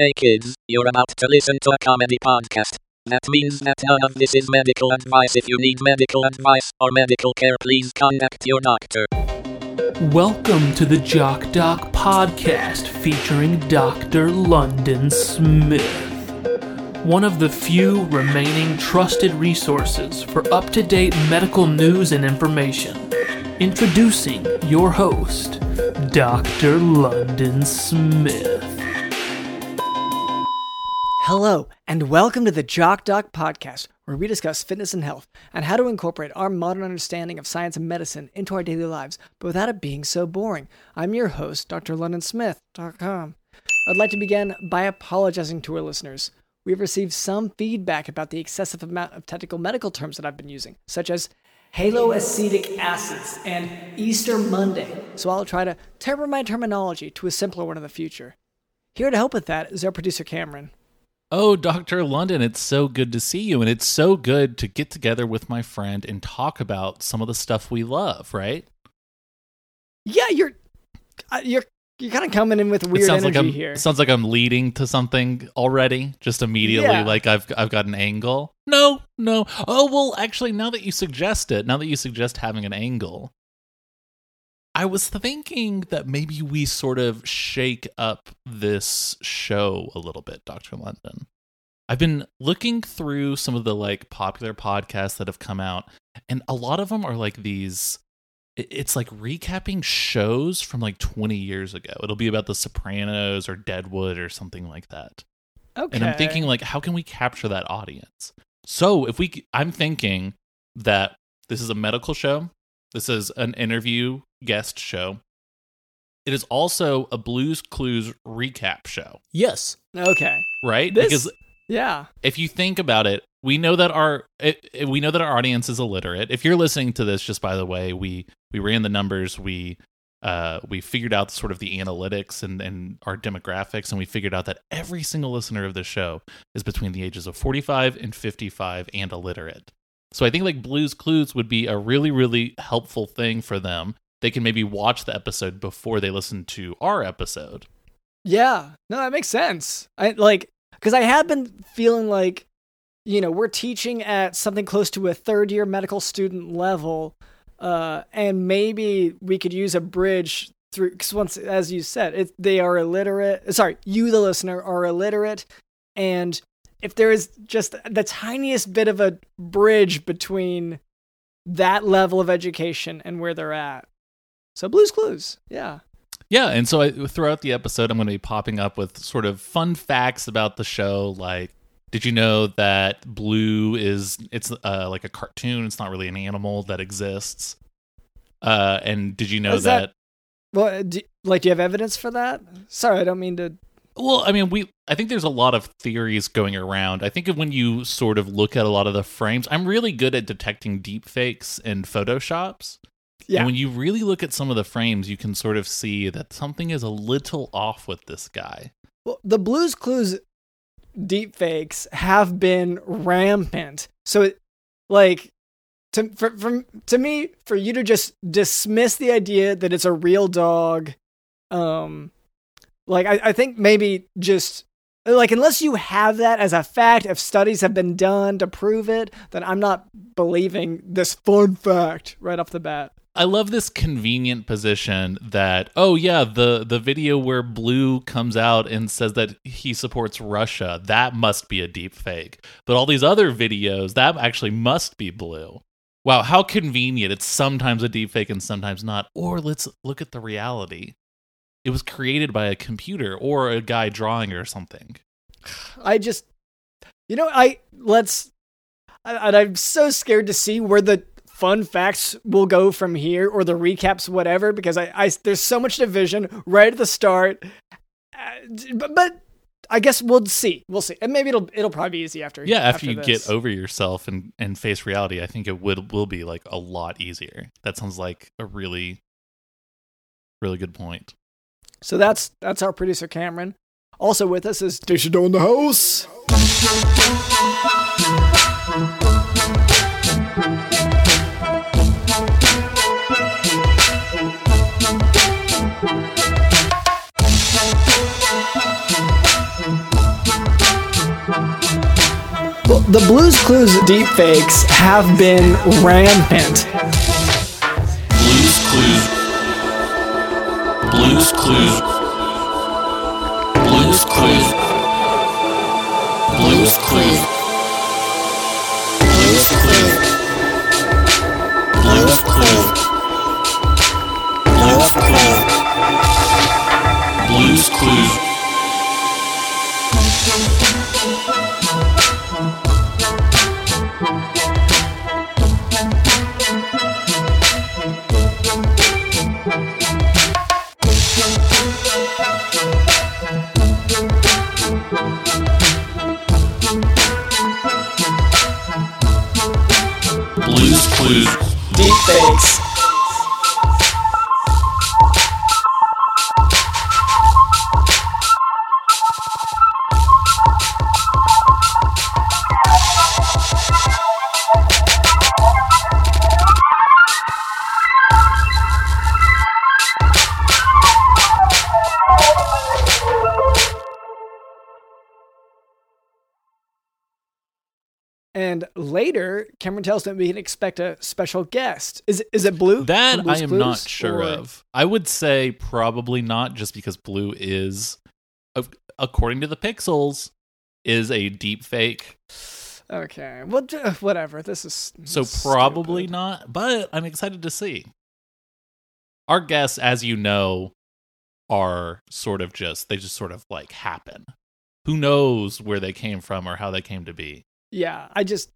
Hey kids, you're about to listen to a comedy podcast. That means that none of this is medical advice. If you need medical advice or medical care, please contact your doctor. Welcome to the Jock Doc podcast featuring Dr. London Smith. One of the few remaining trusted resources for up to date medical news and information. Introducing your host, Dr. London Smith. Hello, and welcome to the Jock Doc podcast, where we discuss fitness and health and how to incorporate our modern understanding of science and medicine into our daily lives, but without it being so boring. I'm your host, Dr. London LondonSmith.com. I'd like to begin by apologizing to our listeners. We've received some feedback about the excessive amount of technical medical terms that I've been using, such as haloacetic acids and Easter Monday, so I'll try to temper my terminology to a simpler one in the future. Here to help with that is our producer, Cameron. Oh, Dr. London, it's so good to see you. And it's so good to get together with my friend and talk about some of the stuff we love, right? Yeah, you're uh, you're you're kind of coming in with weird it sounds energy like I'm, here. Sounds like I'm leading to something already, just immediately, Yeah. like I've I've got an angle. No, no. Oh well, actually, now that you suggest it, now that you suggest having an angle, I was thinking that maybe we sort of shake up this show a little bit, Doctor London. I've been looking through some of the like popular podcasts that have come out, and a lot of them are like these it's like recapping shows from like 20 years ago. It'll be about the Sopranos or Deadwood or something like that. okay. And I'm thinking like how can we capture that audience? So, if we I'm thinking that this is a medical show, this is an interview guest show. It is also a Blues Clues recap show, Yes. okay. right? This- because Yeah. if you think about it, we know that our it, it- we know that our audience is illiterate. If you're listening to this, just by the way, we we ran the numbers, we uh, we figured out sort of the analytics and, and our demographics, and we figured out that every single listener of the show is between the ages of 45 and 55 and illiterate. So I think like Blues Clues would be a really really helpful thing for them. They can maybe watch the episode before they listen to our episode. Yeah. No, that makes sense. I like because I have been feeling like, you know, we're teaching at something close to a third year medical student level, uh, and maybe we could use a bridge through. Because once, as you said, it, they are illiterate. Sorry, you, the listener, are illiterate, and if there is just the tiniest bit of a bridge between that level of education and where they're at. So Blues Clues, yeah. Yeah, and so I, throughout the episode, I'm going to be popping up with sort of fun facts about the show. Like, did you know that blue is it's uh, like a cartoon? It's not really an animal that exists. Uh, and did you know Is that- that? Well, do, like, do you have evidence for that? Sorry, I don't mean to. Well, I mean, we I think there's a lot of theories going around. I think of when you sort of look at a lot of the frames, I'm really good at detecting deep fakes and photoshops. Yeah. And when you really look at some of the frames, you can sort of see that something is a little off with this guy. Well, the Blues Clues deepfakes have been rampant. So, it, like, to for, from to me, for you to just dismiss the idea that it's a real dog, um, like I, I think maybe just like unless you have that as a fact, if studies have been done to prove it, then I'm not believing this fun fact right off the bat. I love this convenient position that oh yeah the the video where Blue comes out and says that he supports Russia that must be a deep fake but all these other videos that actually must be Blue. Wow, how convenient. It's sometimes a deep fake and sometimes not. Or let's look at the reality. It was created by a computer or a guy drawing or something. I just, you know, I let's, and I'm so scared to see where the fun facts will go from here or the recaps, whatever, because I, I there's so much division right at the start. Uh, but, but I guess we'll see. We'll see, and maybe it'll it'll probably be easy after. Yeah, after, you this. get over yourself and, and face reality, I think it would will be like a lot easier. That sounds like a really really good point. So that's that's our producer Cameron. Also with us is Digital in the house. The Blues Clues deepfakes have been rampant. Blues Clues. Blues Clues. Blues Clues. Blues Clues. Blues Clues. Blues Clues. Blues Clues. Blues Clues. Deep fakes. Cameron tells them we can expect a special guest. Is it, is it Blue? That I am Clues, not sure or- of. I would say probably not, just because Blue is, according to the pixels, is a deep fake. Okay, well, uh, whatever. This is So stupid. probably not, but I'm excited to see. Our guests, as you know, are sort of just they just sort of like happen. Who knows where they came from or how they came to be? Yeah, I just,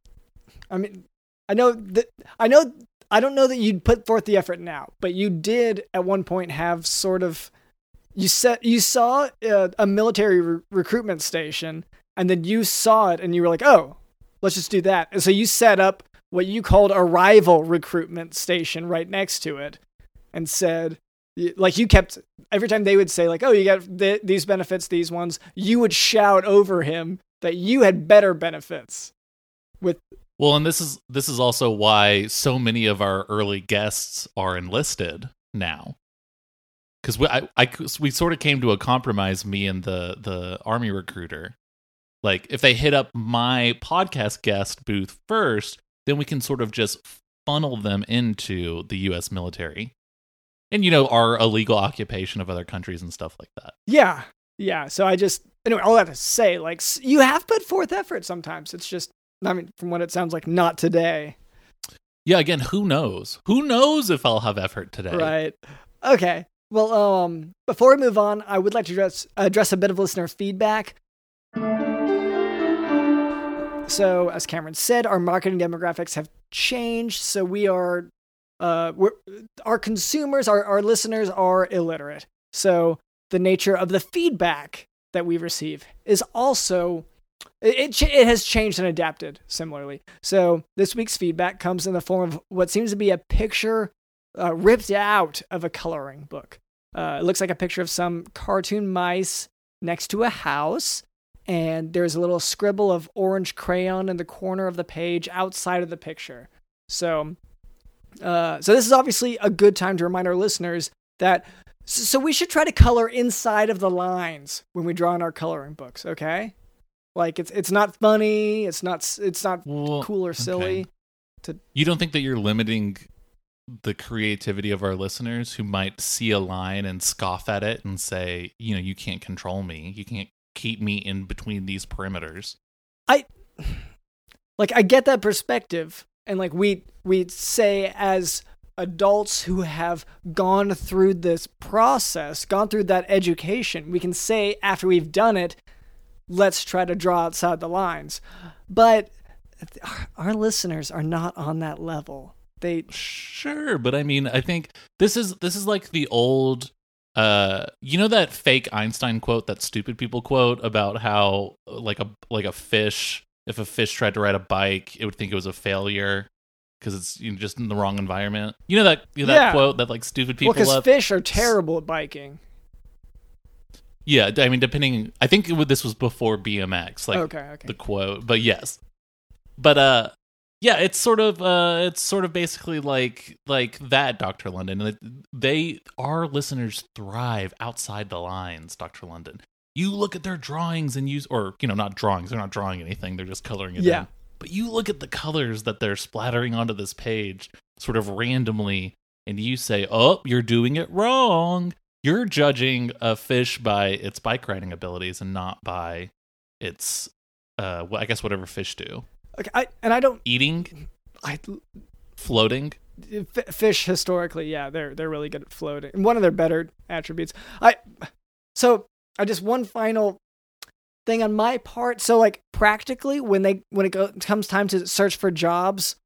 I mean, I know that I know I don't know that you'd put forth the effort now, but you did at one point have sort of you set you saw a, a military re- recruitment station, and then you saw it, and you were like, oh, let's just do that. And so you set up what you called a rival recruitment station right next to it, and said. Like you kept every time they would say like, "Oh, you got th- these benefits, these ones," you would shout over him that you had better benefits. Well, and this is this is also why so many of our early guests are enlisted now, because we I, I we sort of came to a compromise. Me and the the army recruiter, like if they hit up my podcast guest booth first, then we can sort of just funnel them into the U.S. military, and you know our illegal occupation of other countries and stuff like that. Yeah, yeah. So I just anyway, all that to say, like you have put forth effort sometimes. It's just, I mean, from what it sounds like, not today, Yeah, again, who knows? Who knows if I'll have effort today? right? Okay. Well, um, before we move on, I would like to address address a bit of listener feedback. So, as Cameron said, our marketing demographics have changed. So we are, uh, we're, our consumers, our, our listeners are illiterate. So the nature of the feedback that we receive is also it, it, has changed and adapted similarly. So this week's feedback comes in the form of what seems to be a picture uh, ripped out of a coloring book. Uh, it looks like a picture of some cartoon mice next to a house, and there's a little scribble of orange crayon in the corner of the page outside of the picture. So, uh, so this is obviously a good time to remind our listeners that. So we should try to color inside of the lines when we draw in our coloring books. Okay, like it's it's not funny, it's not it's not Well, cool or silly. okay. You don't think that you're limiting the creativity of our listeners who might see a line and scoff at it and say, you know, you can't control me. You can't keep me in between these perimeters. I like I get that perspective, and like we we say as adults who have gone through this process, gone through that education, we can say after we've done it, let's try to draw outside the lines. But our- listeners are not on that level. They Sure, but I mean, I think this is this is like the old uh you know that fake Einstein quote, that stupid people quote about how like a like a fish if a fish tried to ride a bike, it would think it was a failure because it's you know, just in the wrong environment. You know that you know, that Yeah. quote that like stupid well, people because love? fish are terrible at biking. Yeah, I mean, depending. I think it, this was before BMX, like okay, okay. the quote. But yes, but uh, yeah, it's sort of uh, it's sort of basically like like that, Doctor London. They our listeners thrive outside the lines, Doctor London. You look at their drawings and use, or you know, not drawings. They're not drawing anything. They're just coloring it Yeah. in. But you look at the colors that they're splattering onto this page sort of randomly, and you say, Oh, you're doing it wrong. You're judging a fish by its bike riding abilities and not by its, uh, well, I guess, whatever fish do. Okay, I, and I don't. Eating, I floating. fish historically, yeah, they're they're really good at floating. One of their better attributes. I so I just one final thing on my part. So like practically, when they when it go, comes time to search for jobs,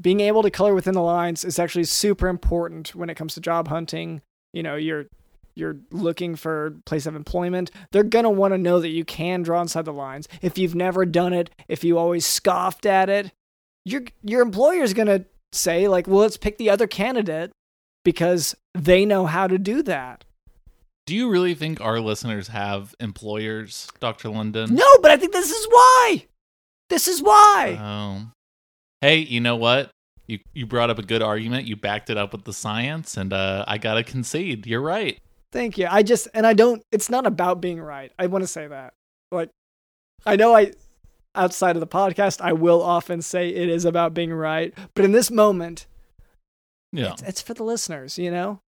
being able to color within the lines is actually super important when it comes to job hunting. You know, you're you're looking for place of employment, they're gonna want to know that you can draw inside the lines. If you've never done it, if you always scoffed at it, your your employer's gonna say like, well, let's pick the other candidate because they know how to do that. Do you really think our listeners have employers, Dr. London? No, but I think this is why. This is why. Oh. Hey, you know what? You you brought up a good argument. You backed it up with the science, and uh, I gotta concede. You're right. Thank you. I just and I don't. It's not about being right. I want to say that. Like, I know I outside of the podcast, I will often say it is about being right, but in this moment, Yeah. it's, it's for the listeners. You know.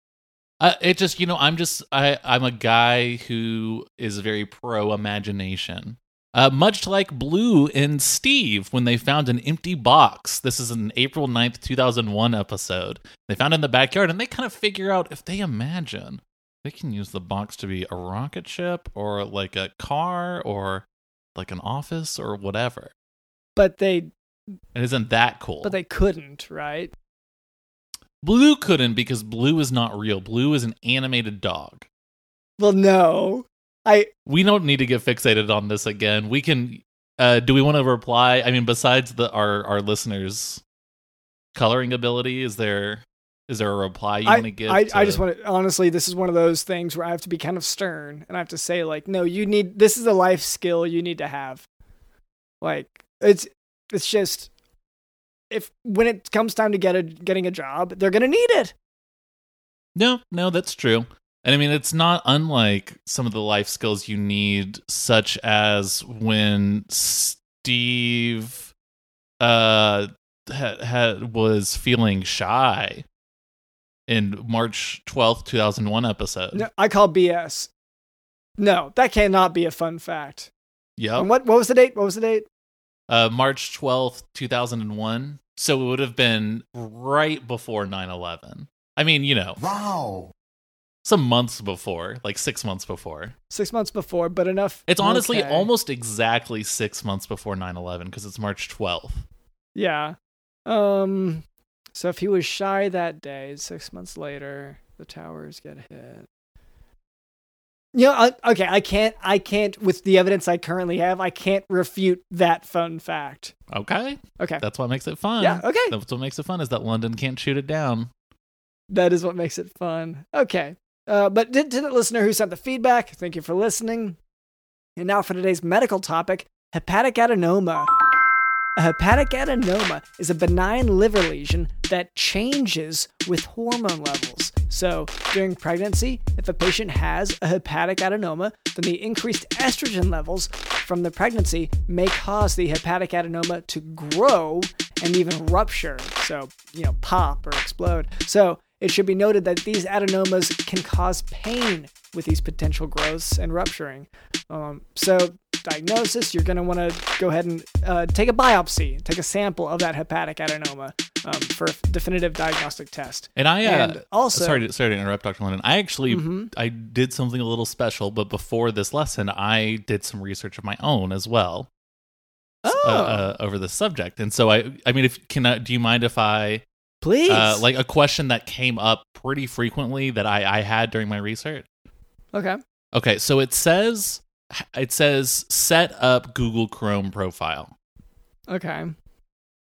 Uh, it just you know I'm just I I'm a guy who is very pro imagination. Uh, much like Blue and Steve when they found an empty box. This is an April 9th, 2001 episode. They found it in the backyard and they kind of figure out if they imagine they can use the box to be a rocket ship or like a car or like an office or whatever. But they, And isn't that cool? but they couldn't, right? Blue couldn't because Blue is not real. Blue is an animated dog. Well, no. I we don't need to get fixated on this again. We can. Uh, do we want to reply? I mean, besides the our our listeners' coloring ability, is there is there a reply you want to give? I, I just want to honestly this is one of those things where i have to be kind of stern and i have to say like no you need this is a life skill you need to have like it's it's just if when it comes time to get a getting a job they're gonna need it No, no, that's true. And I mean, it's not unlike some of the life skills you need, such as when Steve uh had, ha- was feeling shy in March twelfth, two thousand one episode. no, i call bs no that cannot be a fun fact Yeah. and what what was the date what was the date uh, March 12th, 2001. So it would have been right before 9 11. I mean, you know, Wow. some months before, like six months before. six months before but enough It's honestly Okay. almost exactly six months before 9 11 because it's March 12th. Yeah. Um. So if he was shy that day, six months later, the towers get hit. You know, I, okay, I can't, I can't, with the evidence I currently have, I can't refute that fun fact. Okay. Okay. That's what makes it fun. Yeah, okay. That's what makes it fun is that London can't shoot it down. That is what makes it fun. Okay. Uh, but to, to the listener who sent the feedback, thank you for listening. And now for today's medical topic hepatic adenoma. A hepatic adenoma is a benign liver lesion that changes with hormone levels. So, during pregnancy, if a patient has a hepatic adenoma, then the increased estrogen levels from the pregnancy may cause the hepatic adenoma to grow and even rupture. So, you know, pop or explode. So, it should be noted that these adenomas can cause pain with these potential growths and rupturing. Um, so, diagnosis, you're going to want to go ahead and uh, take a biopsy, take a sample of that hepatic adenoma um, for a definitive diagnostic test. And I, uh, And also- sorry, to, sorry to interrupt, Dr. London. I actually, Mhm. I did something a little special, but before this lesson, I did some research of my own as well. Oh, uh, uh, over the subject. And so I I mean if can I, do you mind if I please. uh, like a question that came up pretty frequently that I I had during my research? okay. Okay, so it says it says set up Google Chrome profile. Okay.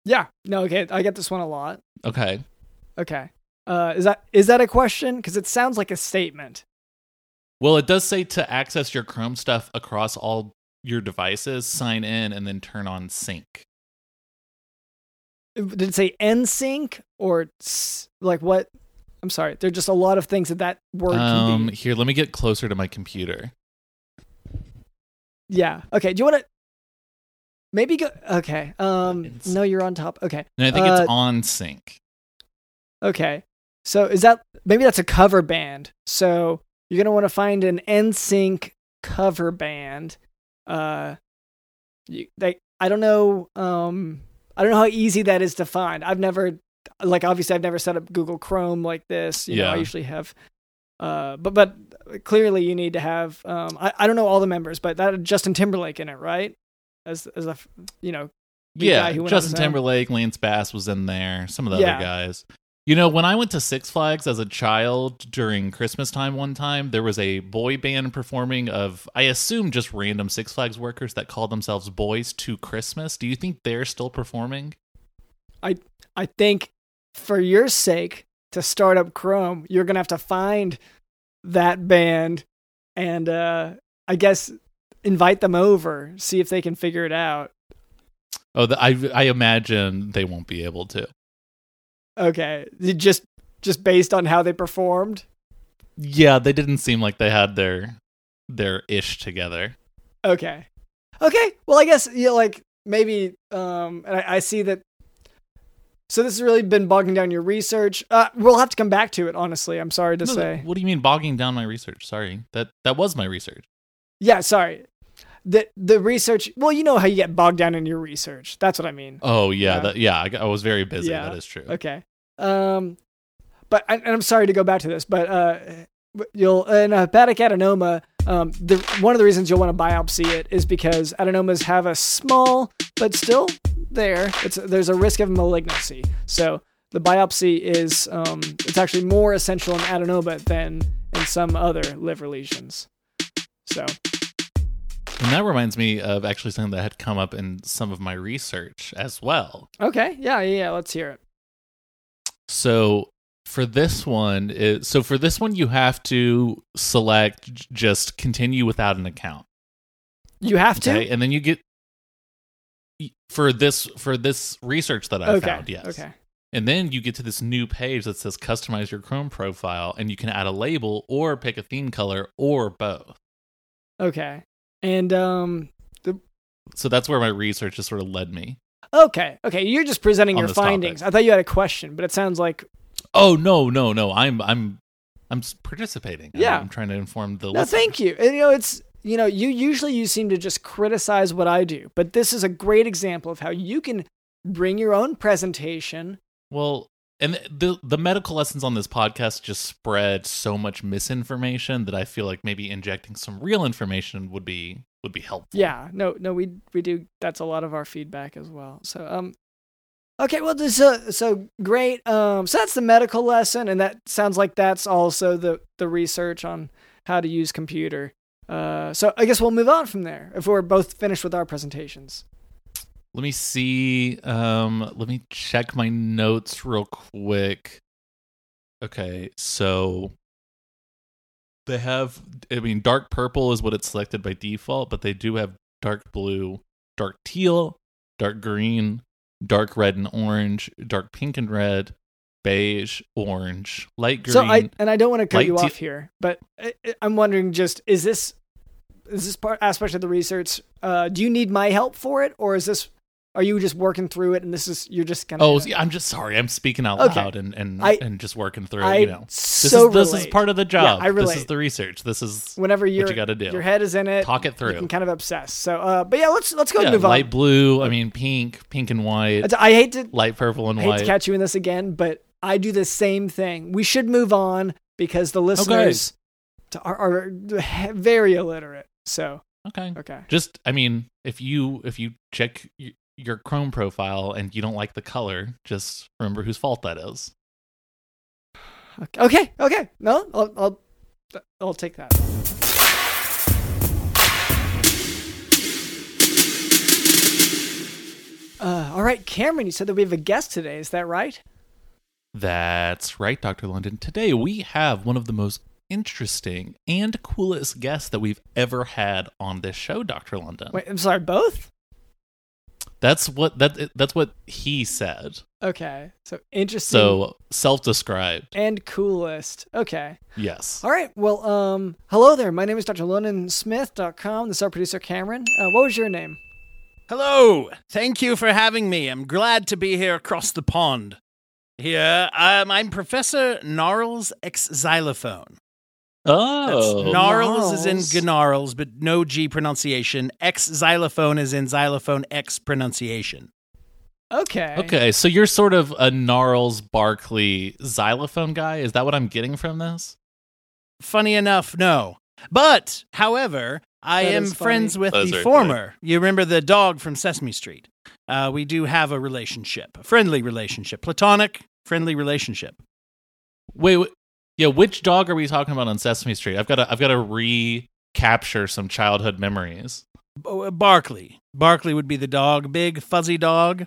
Yeah. No, okay. I get this one a lot. Okay. Okay. Uh, is that is that a question? Because it sounds like a statement. Well, it does say to access your Chrome stuff across all your devices, sign in and then turn on sync. Did it say NSYNC or like what? I'm sorry. There're just a lot of things that that word can Um here, let me get closer to my computer. Yeah. Okay. Do you want to? maybe go. Okay. Um. It's- No, you're on top. Okay. And I think Uh, it's on sync. Okay. So is that maybe that's a cover band? So you're gonna want to find an NSYNC cover band. Uh, you, they I don't know. Um, I don't know how easy that is to find. I've never, like, obviously, I've never set up Google Chrome like this. You know, I usually have. Uh, but but clearly you need to have. Um, I I don't know all the members, but that had Justin Timberlake in it, right? As as a you know. Yeah, guy who went Justin. Timberlake, Lance Bass was in there. Some of the Yeah. other guys. You know, when I went to Six Flags as a child during Christmas time one time, there was a boy band performing of, I assume, just random Six Flags workers that called themselves Boys to Christmas. Do you think they're still performing? I I think for your sake to start up Chrome, you're gonna have to find that band and uh I guess invite them over, see if they can figure it out. Oh, the, I I imagine they won't be able to. Okay. Just just based on how they performed. Yeah, they didn't seem like they had their their ish together. Okay. Okay. Well I guess you know, like maybe um and I, I see that so this has really been bogging down your research. Uh, we'll have to come back to it. Honestly, I'm sorry to No, say. What do you mean bogging down my research? Sorry, that that was my research. Yeah, sorry. The the research. Well, you know how you get bogged down in your research. That's what I mean. Oh yeah, Yeah. that, yeah. I, I was very busy. Yeah. That is true. Okay. Um, but and and I'm sorry to go back to this, but uh, you'll in a hepatic adenoma. Um, the one of the reasons you'll want to biopsy it is because adenomas have a small, but still there. It's there's a risk of malignancy. So the biopsy is um, it's actually more essential in adenoma than in some other liver lesions. So And that reminds me of actually something that had come up in some of my research as well. okay, yeah, yeah, yeah, let's hear it. So for this one, it, so for this one, you have to select just continue without an account. You have to. Okay, and then you get for this for this research that I okay. found. Yes. Okay. And then you get to this new page that says customize your Chrome profile, and you can add a label or pick a theme color or both. Okay. And um So that's where my research just sort of led me. okay. Okay, you're just presenting your this topic. findings. I thought you had a question, but it sounds like Oh no, no, no! I'm I'm I'm participating. I'm- Yeah. I'm, trying to inform the. No, listeners. thank you. And you know, it's you know, you usually you seem to just criticize what I do, but this is a great example of how you can bring your own presentation. Well, and the the medical lessons on this podcast just spread so much misinformation that I feel like maybe injecting some real information would be would be helpful. Yeah, no, no, we we do. That's a lot of our feedback as well. So, um, okay, well, this uh, so great. Um, so that's the medical lesson, and that sounds like that's also the the research on how to use computer. Uh, so I guess we'll move on from there if we're both finished with our presentations. Let me see. Um, let me check my notes real quick. Okay, so they have. I mean, dark purple is what it's selected by default, but they do have dark blue, dark teal, dark green, dark red and orange, dark pink and red, beige, orange, light green. So I and I don't want to cut you te- off here, but I, I- I'm wondering just is this is this part aspect of the research? Uh, do you need my help for it, or is this are you just working through it and this is you're just kind of Oh, yeah, I'm just sorry. I'm speaking out Okay. loud and and, I- and just working through. I it, you know, this so is this is part of the job. I This is the research. This is whenever you're, you gotta do. your head is in it. talk it You through. can kind of obsess. So, uh, but yeah, let's let's go yeah, and move light on. Light blue. I mean, pink, pink and white. It's- I hate to light purple and I hate white. to catch you in this again, but I do the same thing. We should move on because the listeners to- are, are very illiterate. So, okay. okay. Just, I mean, if you if you check y- your Chrome profile and you don't like the color, just remember whose fault that is. Okay, okay. No, I'll I'll, I'll take that. Uh, all right, Cameron, you said that we have a guest today. Is that right? That's right, Dr. London. Today we have one of the most interesting and coolest guest that we've ever had on this show, Dr. London. Wait, I'm sorry, both? That's what that that's what he said. Okay, so interesting So self-described. and coolest. Okay. Yes. All right. Well, um, hello there. My name is Dr. LondonSmith.com. This is our producer, Cameron. Uh, what was your name? Hello. Thank you for having me. I'm glad to be here across the pond. Here, um, I'm Professor Gnarls X Xylophone. Oh, That's gnarls is in Gnarls. gnarls, but no G pronunciation. X xylophone is in xylophone X pronunciation. Okay. okay. So you're sort of a Gnarls Barkley xylophone guy. Is that what I'm getting from this? Funny enough, no. But, however, I That am friends with Those the are former. You remember the dog from Sesame Street? Uh, we do have a relationship, a friendly relationship, platonic, friendly relationship. Wait, wait, yeah. Which dog are we talking about on Sesame Street? I've got to, I've got to recapture some childhood memories. Uh, Barkley. Barkley would be the dog, big fuzzy dog.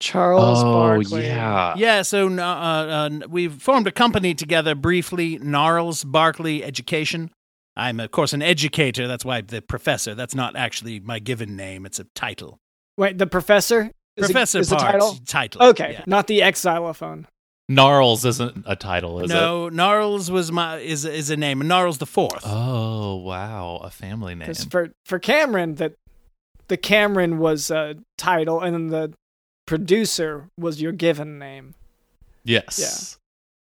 Charles Oh, Barkley. yeah. Yeah, so uh, uh, we've formed a company together briefly, Gnarls Barkley Education. I'm, of course, an educator. That's why the professor. That's not actually my given name. It's a title. Wait, the professor? Is it- professor is the title? title. Okay, yeah. not the X xylophone. Gnarls isn't a title, is it? No, Gnarls was my is is a name. Gnarls the fourth. Oh wow, a family name. For for Cameron, that the Cameron was a title, and then the producer was your given name. Yes.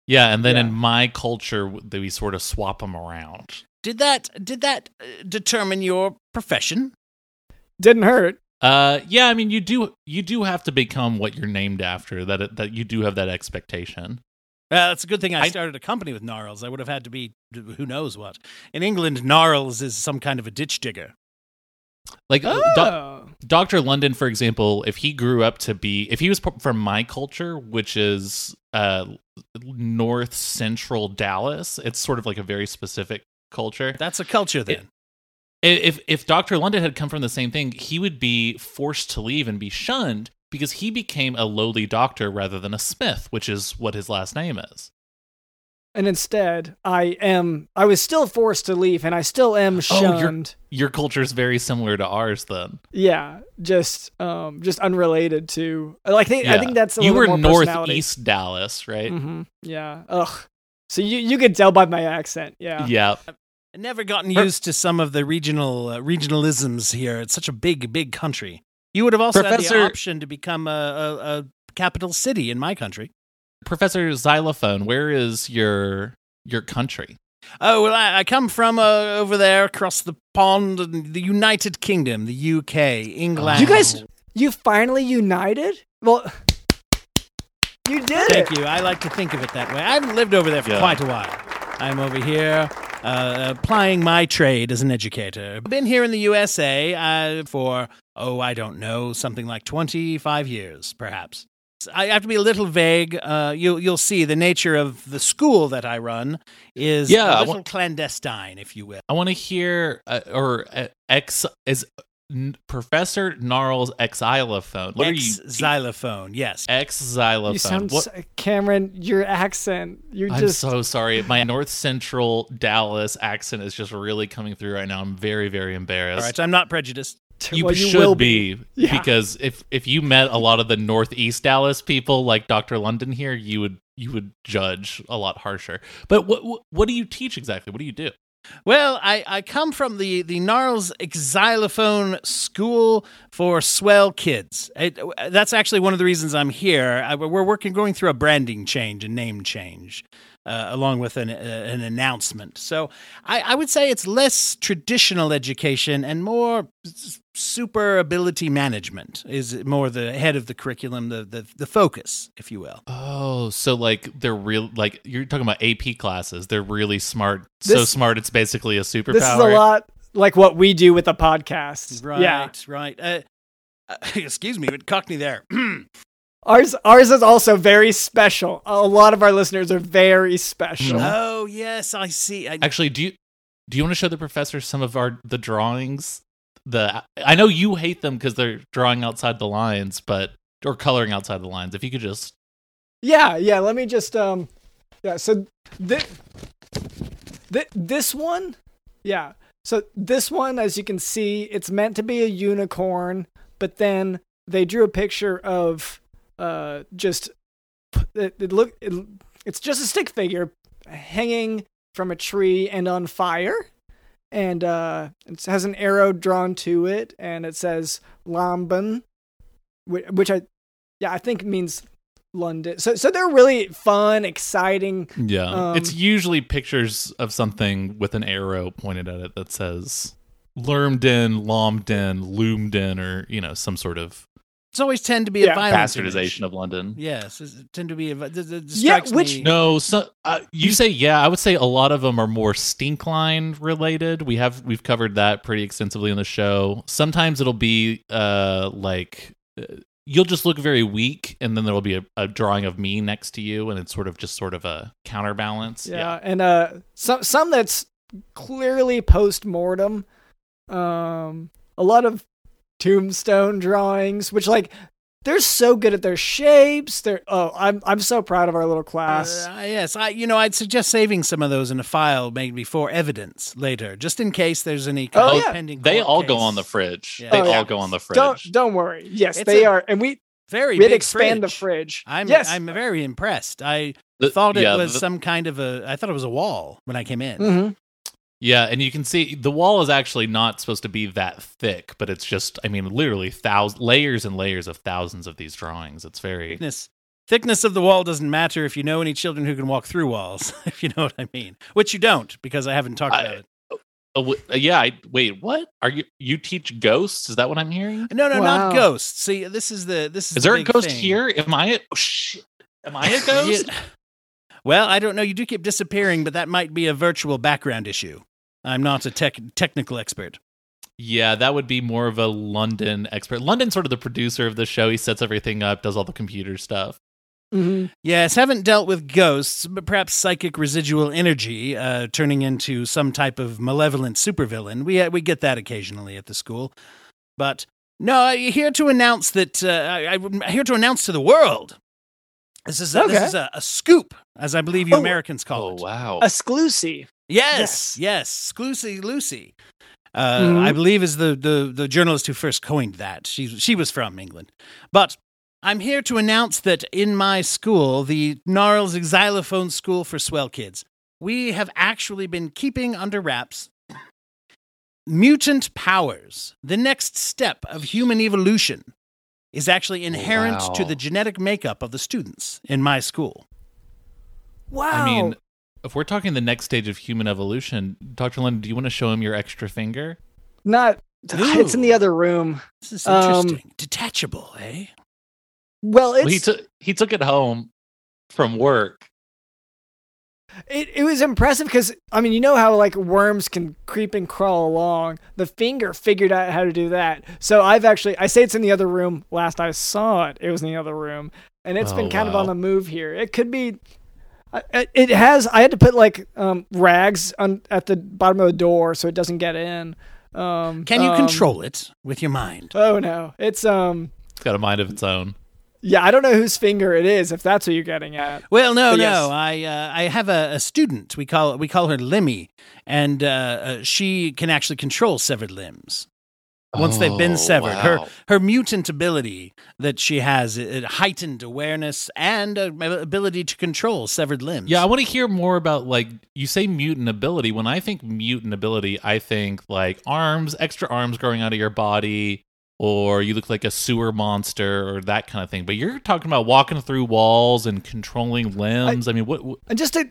Yeah, Yeah, and then Yeah. in my culture, we sort of swap them around. Did that did that uh, determine your profession? Didn't hurt. Uh, yeah, I mean, you do you do have to become what you're named after. That it, that you do have that expectation. Uh, it's a good thing I, I- started a company with Gnarls. I would have had to be who knows what. In England, Gnarls is some kind of a ditch digger. Like Oh, Do- Dr. London, for example, if he grew up to be, if he was from my culture, which is uh, north central Dallas, it's sort of like a very specific culture. That's a culture then. If if Dr. London had come from the same thing, he would be forced to leave and be shunned because he became a lowly doctor rather than a smith, which is what his last name is. and instead, I am. I was still forced to leave, and I still am Oh, you're- shunned. Your culture is very similar to ours, then. Yeah, just um, just unrelated to. Like, I think I think that's a you were northeast Dallas, right? hmm Yeah. Ugh. So you you could tell by my accent. Yeah. Yeah. I've never gotten used to some of the regional uh, regionalisms here. It's such a big, big country. You would have also had the option to become a, a, a capital city in my country. Professor Xylophone, where is your your country? Oh well, I, I come from uh, over there across the pond, in the United Kingdom, the UK, England. You guys, you finally united. Well, you did Thank it. you. I like to think of it that way. I haven't lived over there for Yeah. quite a while. I'm over here uh, applying my trade as an educator. Been here in the USA uh, for, oh, I don't know, something like 25 years, perhaps. I have to be a little vague. Uh, you'll, you'll see the nature of the school that I run is Yeah, a little want- clandestine, if you will. I want to hear uh, or uh, X is n- Professor Gnarls Xylophone. What are you? Xylophone, yes. X xylophone. You sound, What- s- Cameron. Your accent. You're I'm just. so sorry. My North Central Dallas accent is just really coming through right now. I'm very, very embarrassed. All right, I'm not prejudiced. you, well, should will be, Yeah. because if if you met a lot of the Northeast Dallas people like Dr. London here, you would you would judge a lot harsher. But what what, what do you teach exactly? What do you do? Well, I, I come from the, the Gnarls Xylophone School for Swell Kids. It, uh, that's actually one of the reasons I'm here. I, we're working, going through a branding change, a name change, uh, along with an, uh, an announcement. So I, I would say it's less traditional education and more s- super ability management is more the head of the curriculum, the, the, the focus, if you will. Oh, so like they're real like you're talking about AP classes. They're really smart. so smart it's basically a superpower. This is a lot like what we do with the podcast. Right, Yeah. right. Uh, uh, excuse me, but cockney there. Ours ours is also very special. A lot of our listeners are very special. Mhm. Oh yes, I see. I, Actually, do you do you want to show the professor some of our the drawings? The I know you hate them because they're drawing outside the lines, but or coloring outside the lines. If you could just Yeah, yeah. Let me just um, yeah. So this th- this one, yeah. So this one, as you can see, it's meant to be a unicorn, but then they drew a picture of uh just it, it look it, it's just a stick figure hanging from a tree and on fire. and uh, it has an arrow drawn to it, and it says Lamben, whi- which I, yeah, I think means London. So, so they're really fun, exciting. Yeah. Um, it's usually pictures of something with an arrow pointed at it that says Lermden, Lomden, Loomden, or, you know, some sort of It's always tend to be Yeah. a violent bastardization image. of London. Yes, it tend to be a. vi- th- th- Yeah, which- me- No, so uh, you say yeah. I would say a lot of them are more stink line related. We have we've covered that pretty extensively on the show. Sometimes it'll be uh like uh, you'll just look very weak, and then there'll be a, a drawing of me next to you, and it's sort of just sort of a counterbalance. Yeah, and uh, some some that's clearly post mortem. Um, a lot of tombstone drawings, which like they're so good at their shapes. They're oh, I'm I'm so proud of our little class. Uh, yes, I you know I'd suggest saving some of those in a file maybe for evidence later, just in case there's any Oh, yeah. pending. They court all go on the fridge. Yeah. They Oh, all yeah. go on the fridge. don't don't worry. Yes, It's they a are, and we Very we'd big expand the fridge. fridge. I'm yes, I'm very impressed. I The- thought it yeah, was the- some kind of a. I thought it was a wall when I came in. Mhm. Yeah, and you can see the wall is actually not supposed to be that thick, but it's just, I mean, literally thousands, layers and layers of thousands of these drawings. It's very. Thickness thickness of the wall doesn't matter if you know any children who can walk through walls. If you know what I mean, which you don't because I haven't talked I- about it. Oh, w- uh, yeah. I, wait, what? Are you? You teach ghosts? Is that what I'm hearing? No, no, not ghosts. See, this is the this is. Is the there a ghost thing. here? Am I? A, oh shit! Am I a ghost? Yeah. Well, I don't know. You do keep disappearing, but that might be a virtual background issue. I'm not a tech technical expert. Yeah, that would be more of a London expert. London's sort of the producer of the show. He sets everything up, does all the computer stuff. Mhm. Yes, haven't dealt with ghosts, but perhaps psychic residual energy uh, turning into some type of malevolent supervillain. We uh, we get that occasionally at the school, but no, I'm here to announce that uh, I, I'm here to announce to the world. This is a, this is a, a scoop, as I believe you Oh. Americans call Oh it. wow! Yes, exclusive. Yes. yes, Lucy, Lucy. Uh, Mhm. I believe is the, the the journalist who first coined that. She she was from England, but I'm here to announce that in my school, the Gnarls Xylophone School for Swell Kids, we have actually been keeping under wraps mutant powers. The next step of human evolution is actually inherent to the genetic makeup of the students in my school. Wow. I mean, if we're talking the next stage of human evolution, Doctor London, do you want to show him your extra finger? not. It's in the other room. This is Um. Detachable, eh? Well, it's Well, he took he took it home from work. It, it was impressive because I mean you know how like worms can creep and crawl along. The finger figured out how to do that. So I've actually I say it's in the other room. Last I saw it, it was in the other room, and it's Oh, been kind of on the move here. It could be. I- It it has. I had to put like um, rags on at the bottom of the door so it doesn't get in. Um, Can you um, control it with your mind? Oh no, it's um. It's got a mind of its own. Yeah, I don't know whose finger it is. If that's what you're getting at. Well, no, But no. yes. I uh, I have a, a student. We call we call her Limmy, and uh, uh, she can actually control severed limbs. Once they've been Oh, severed, her wow. her mutant ability that she has, it, heightened awareness and uh, ability to control severed limbs. Yeah, I want to hear more about like you say mutant ability. When I think mutant ability, I think like arms, extra arms growing out of your body, or you look like a sewer monster or that kind of thing. But you're talking about walking through walls and controlling limbs. I, mean, what, what And just to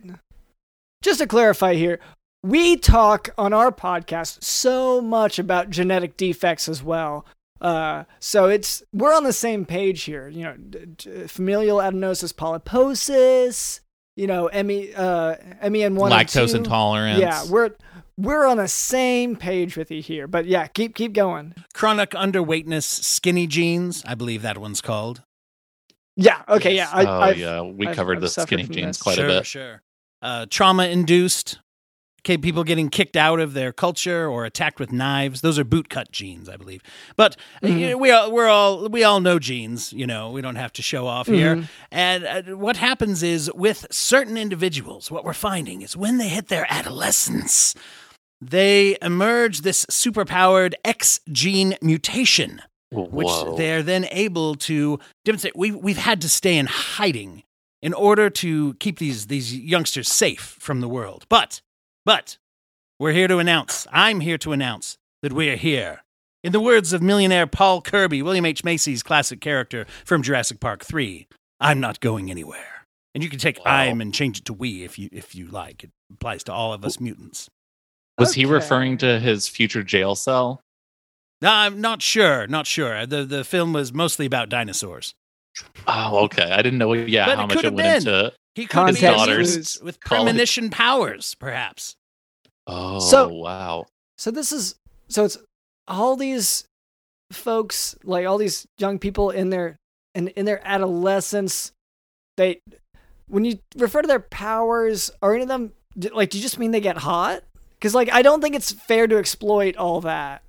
just to clarify here, we talk on our podcast so much about genetic defects as well. Uh, so it's we're on the same page here. You know, d- d- familial adenosis polyposis. You know, ME uh, MEN one lactose two. intolerance? Yeah, we're we're on the same page with you here. But yeah, keep keep going. chronic underweightness, skinny jeans. I believe that one's called. Yeah. Okay. Yes. Yeah. I, oh I've- yeah, we I've- covered I've the skinny jeans this. quite sure, a bit. Sure. Uh, trauma induced. Okay, people getting kicked out of their culture or attacked with knives. Those are bootcut jeans, I believe. But uh, Mhm. you know, we all we're all we all know jeans. You know, we don't have to show off here. Mhm. And uh, what happens is with certain individuals, what we're finding is when they hit their adolescence, they emerge this superpowered X gene mutation which they're then able to demonstrate. We we've had to stay in hiding in order to keep these these youngsters safe from the world. But but We're here to announce, I'm here to announce that we are here. In the words of millionaire Paul Kirby, William H. Macy's classic character from Jurassic Park 3, I'm not going anywhere. And you can take Wow. I'm and change it to we if you if you like. It applies to all of us mutants. Was he referring to his future jail cell? No, I'm not sure, not sure. The the film was mostly about dinosaurs. Oh, okay. I didn't know. Yeah, But how it much could it went been. into. He could be a daughters mutant with premonition powers, perhaps. Oh, So- wow. So this is so it's all these folks, like all these young people in their in in their adolescence. They, when you refer to their powers, are any of them like? Do you just mean they get hot? Because like I don't think it's fair to exploit all that.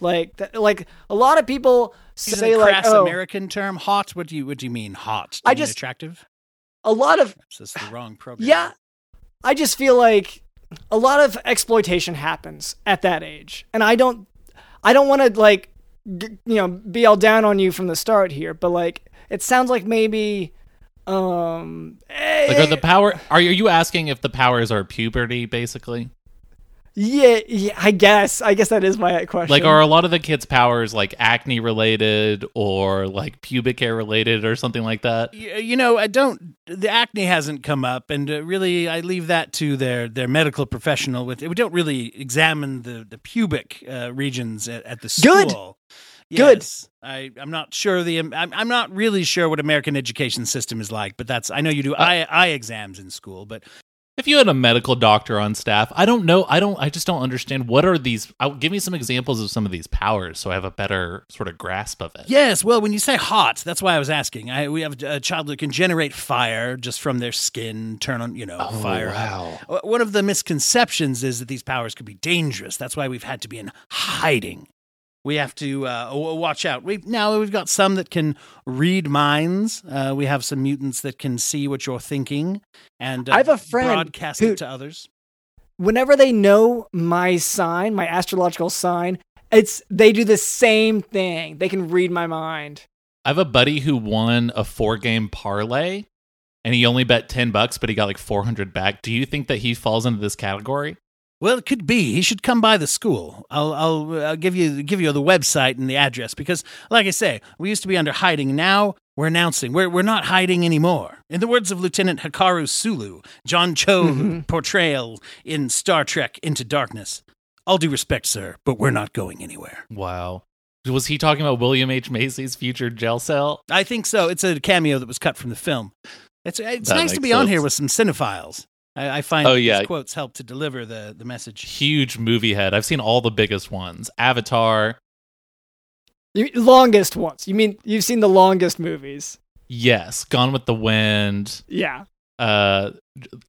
Like th- like a lot of people say like oh American term, hot. What do you what do you mean hot? Do I just- attractive. a lot of Perhaps that's the wrong program. Yeah. I just feel like a lot of exploitation happens at that age. And I don't I don't want to like you know be all down on you from the start here, but like it sounds like maybe um Like, are the power? Are you asking if the powers are puberty, basically? Yeah, yeah, I guess. I guess that is my question. Like, are a lot of the kids' powers like acne related or like pubic hair related or something like that? Y- You know, I don't. The acne hasn't come up, and uh, really, I leave that to their their medical professional. With we don't really examine the the pubic uh, regions at, at the school. Good. Yes. I I'm not sure the I'm I'm not really sure what American education system is like, but that's I know you do eye eye exams in school, but If you had a medical doctor on staff, I don't know. I don't. I just don't understand. What are these? I'll, give me some examples of some of these powers, so I have a better sort of grasp of it. Yes, well, when you say hot, that's why I was asking. I, we have a child that can generate fire just from their skin, turn on, you know, Oh, fire. wow. Uh, One of the misconceptions is that these powers could be dangerous. That's why we've had to be in hiding. We have to uh, watch out. We now we've got some that can read minds. Uh, we have some mutants that can see what you're thinking and uh, I have a friend broadcast who- it to others. whenever they know my sign, my astrological sign, it's they do the same thing. They can read my mind. I have a buddy who won a four game parlay and he only bet 10 bucks, but he got like 400 back. Do you think that he falls into this category? Well, it could be. He should come by the school. I'll, I'll, I'll give you give you the website and the address because, like I say, we used to be under hiding. Now we're announcing we're we're not hiding anymore. In the words of Lieutenant Hikaru Sulu, John Cho Mhm. portrayal in Star Trek Into Darkness. All due respect, sir, but we're not going anywhere. Wow. Was he talking about William H. Macy's future jail cell? I think so. It's a cameo that was cut from the film. It's it's That nice to be on here with some cinephiles. I, I find Oh, that yeah. these quotes help to deliver the the message. Huge movie head. I've seen all the biggest ones Avatar. You, longest ones. You mean you've seen the longest movies? Yes. Gone with the Wind. Yeah. Uh,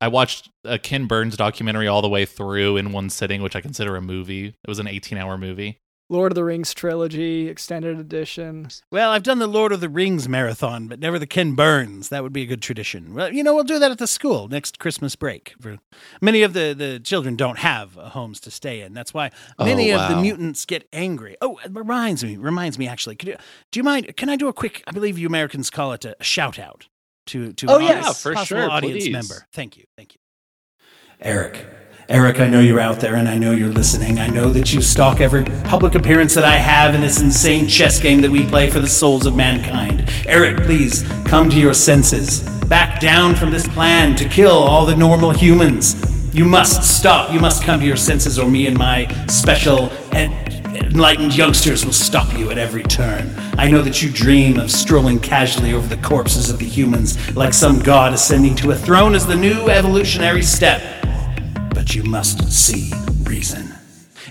I watched a Ken Burns documentary all the way through in one sitting, which I consider a movie. It was an 18 hour movie. Lord of the Rings trilogy extended edition. Well, I've done the Lord of the Rings marathon, but never the Ken Burns. That would be a good tradition. Well, you know, we'll do that at the school next Christmas break. Many of the, the children don't have homes to stay in. That's why many Oh, of the mutants get angry. Oh, it reminds me, reminds me actually. Could you, do you mind? Can I do a quick? I believe you Americans call it a, a shout out to to Oh, an yes. audience- for possible sure, audience please. member. Thank you, thank you. Eric. Eric, I know you're out there and I know you're listening. I know that you stalk every public appearance that I have in this insane chess game that we play for the souls of mankind. Eric, please come to your senses. Back down from this plan to kill all the normal humans. You must stop. You must come to your senses, or me and my special en- enlightened youngsters will stop you at every turn. I know that you dream of strolling casually over the corpses of the humans like some god ascending to a throne as the new evolutionary step but you must see reason.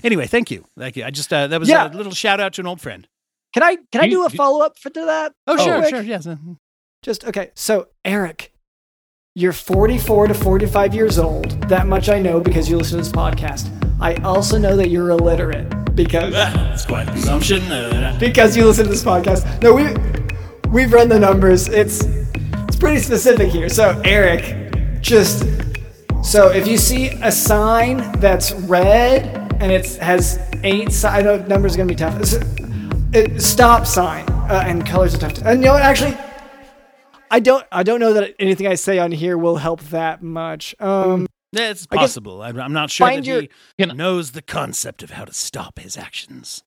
Anyway, thank you. Thank you. I just uh, that was Yeah. a little shout out to an old friend. Can I can I You- do a follow up for to that? Oh, real sure, quick? sure, yes. uh, Just okay. So Eric, you're 44 to 45 years old. That much I know because you listen to this podcast. I also know that you're illiterate because That's quite an assumption. Uh, because you listen to this podcast. No, we we've run the numbers. It's it's pretty specific here. So Eric, just so if you see a sign that's red and it has eight, si- I know numbers are gonna be tough. It's- It, stop sign uh, and colors are tough. To, and you know what? Actually, I don't I don't know that anything I say on here will help that much. Um, It's possible. I'm, I'm not sure that your- he Can- knows the concept of how to stop his actions.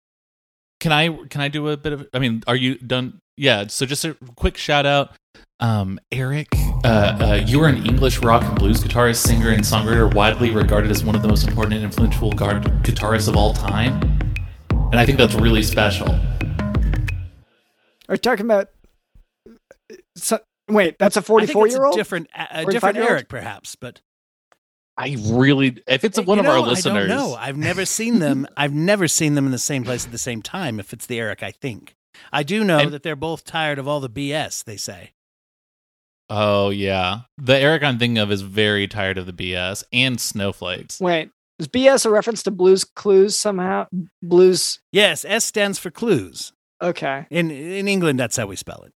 Can I can I do a bit of? I mean, are you done? Yeah. So just a quick shout out, um, Eric. Uh, uh, you are an English rock and blues guitarist, singer, and songwriter, widely regarded as one of the most important and influential guard guitarists of all time. And I think that's really special. Are you talking about? So, wait, that's a I think forty-four it's year old. different, a, a 45 different year old? Eric, perhaps, but I really, if it's one You of our listeners, I don't know. I've never seen them. I've never seen them in the same place at the same time. If it's the Eric, I think I do know And- that they're both tired of all the BS. They say. Oh yeah, the Eric I'm thinking of is very tired of the BS and snowflakes. Wait, is BS a reference to Blues Clues somehow? Blues. Yes, S stands for clues. Okay. In in England, that's how we spell it.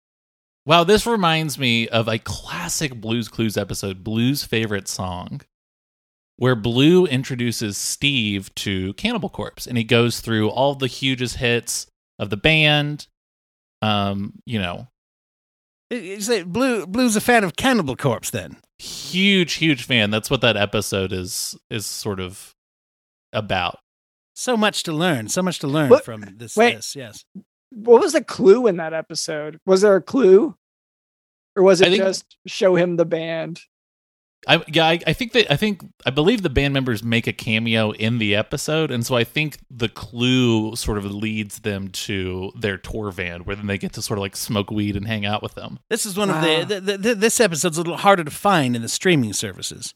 Wow, this reminds me of a classic Blues Clues episode, Blue's favorite song, where Blue introduces Steve to Cannibal Corpse and he goes through all the hugest hits of the band. Um, you know, You say Blue Blue's a fan of Cannibal Corpse, then. huge, huge fan. That's what that episode is is sort of about. So much to learn. So much to learn What- from this. wait. This, yes. What was the clue in that episode? Was there a clue, or was it think- just show him the band? I yeah, I, I think that I think I believe the band members make a cameo in the episode, and so I think the clue sort of leads them to their tour van, where then they get to sort of like smoke weed and hang out with them. This is one Wow. of the, the, the. This episode's a little harder to find in the streaming services.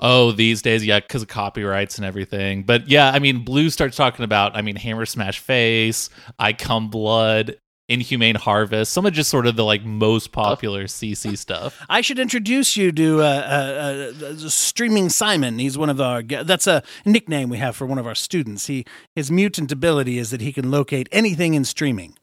Oh, these days, yeah, because of copyrights and everything. But yeah, I mean, Blue starts talking about, I mean, Hammer Smashed Face, I Cum Blood, Inhumane Harvest, some of just sort of the like most popular CC stuff. I should introduce you to uh, uh, uh, Streaming Simon. He's one of our. That's a nickname we have for one of our students. He his mutant ability is that he can locate anything in streaming.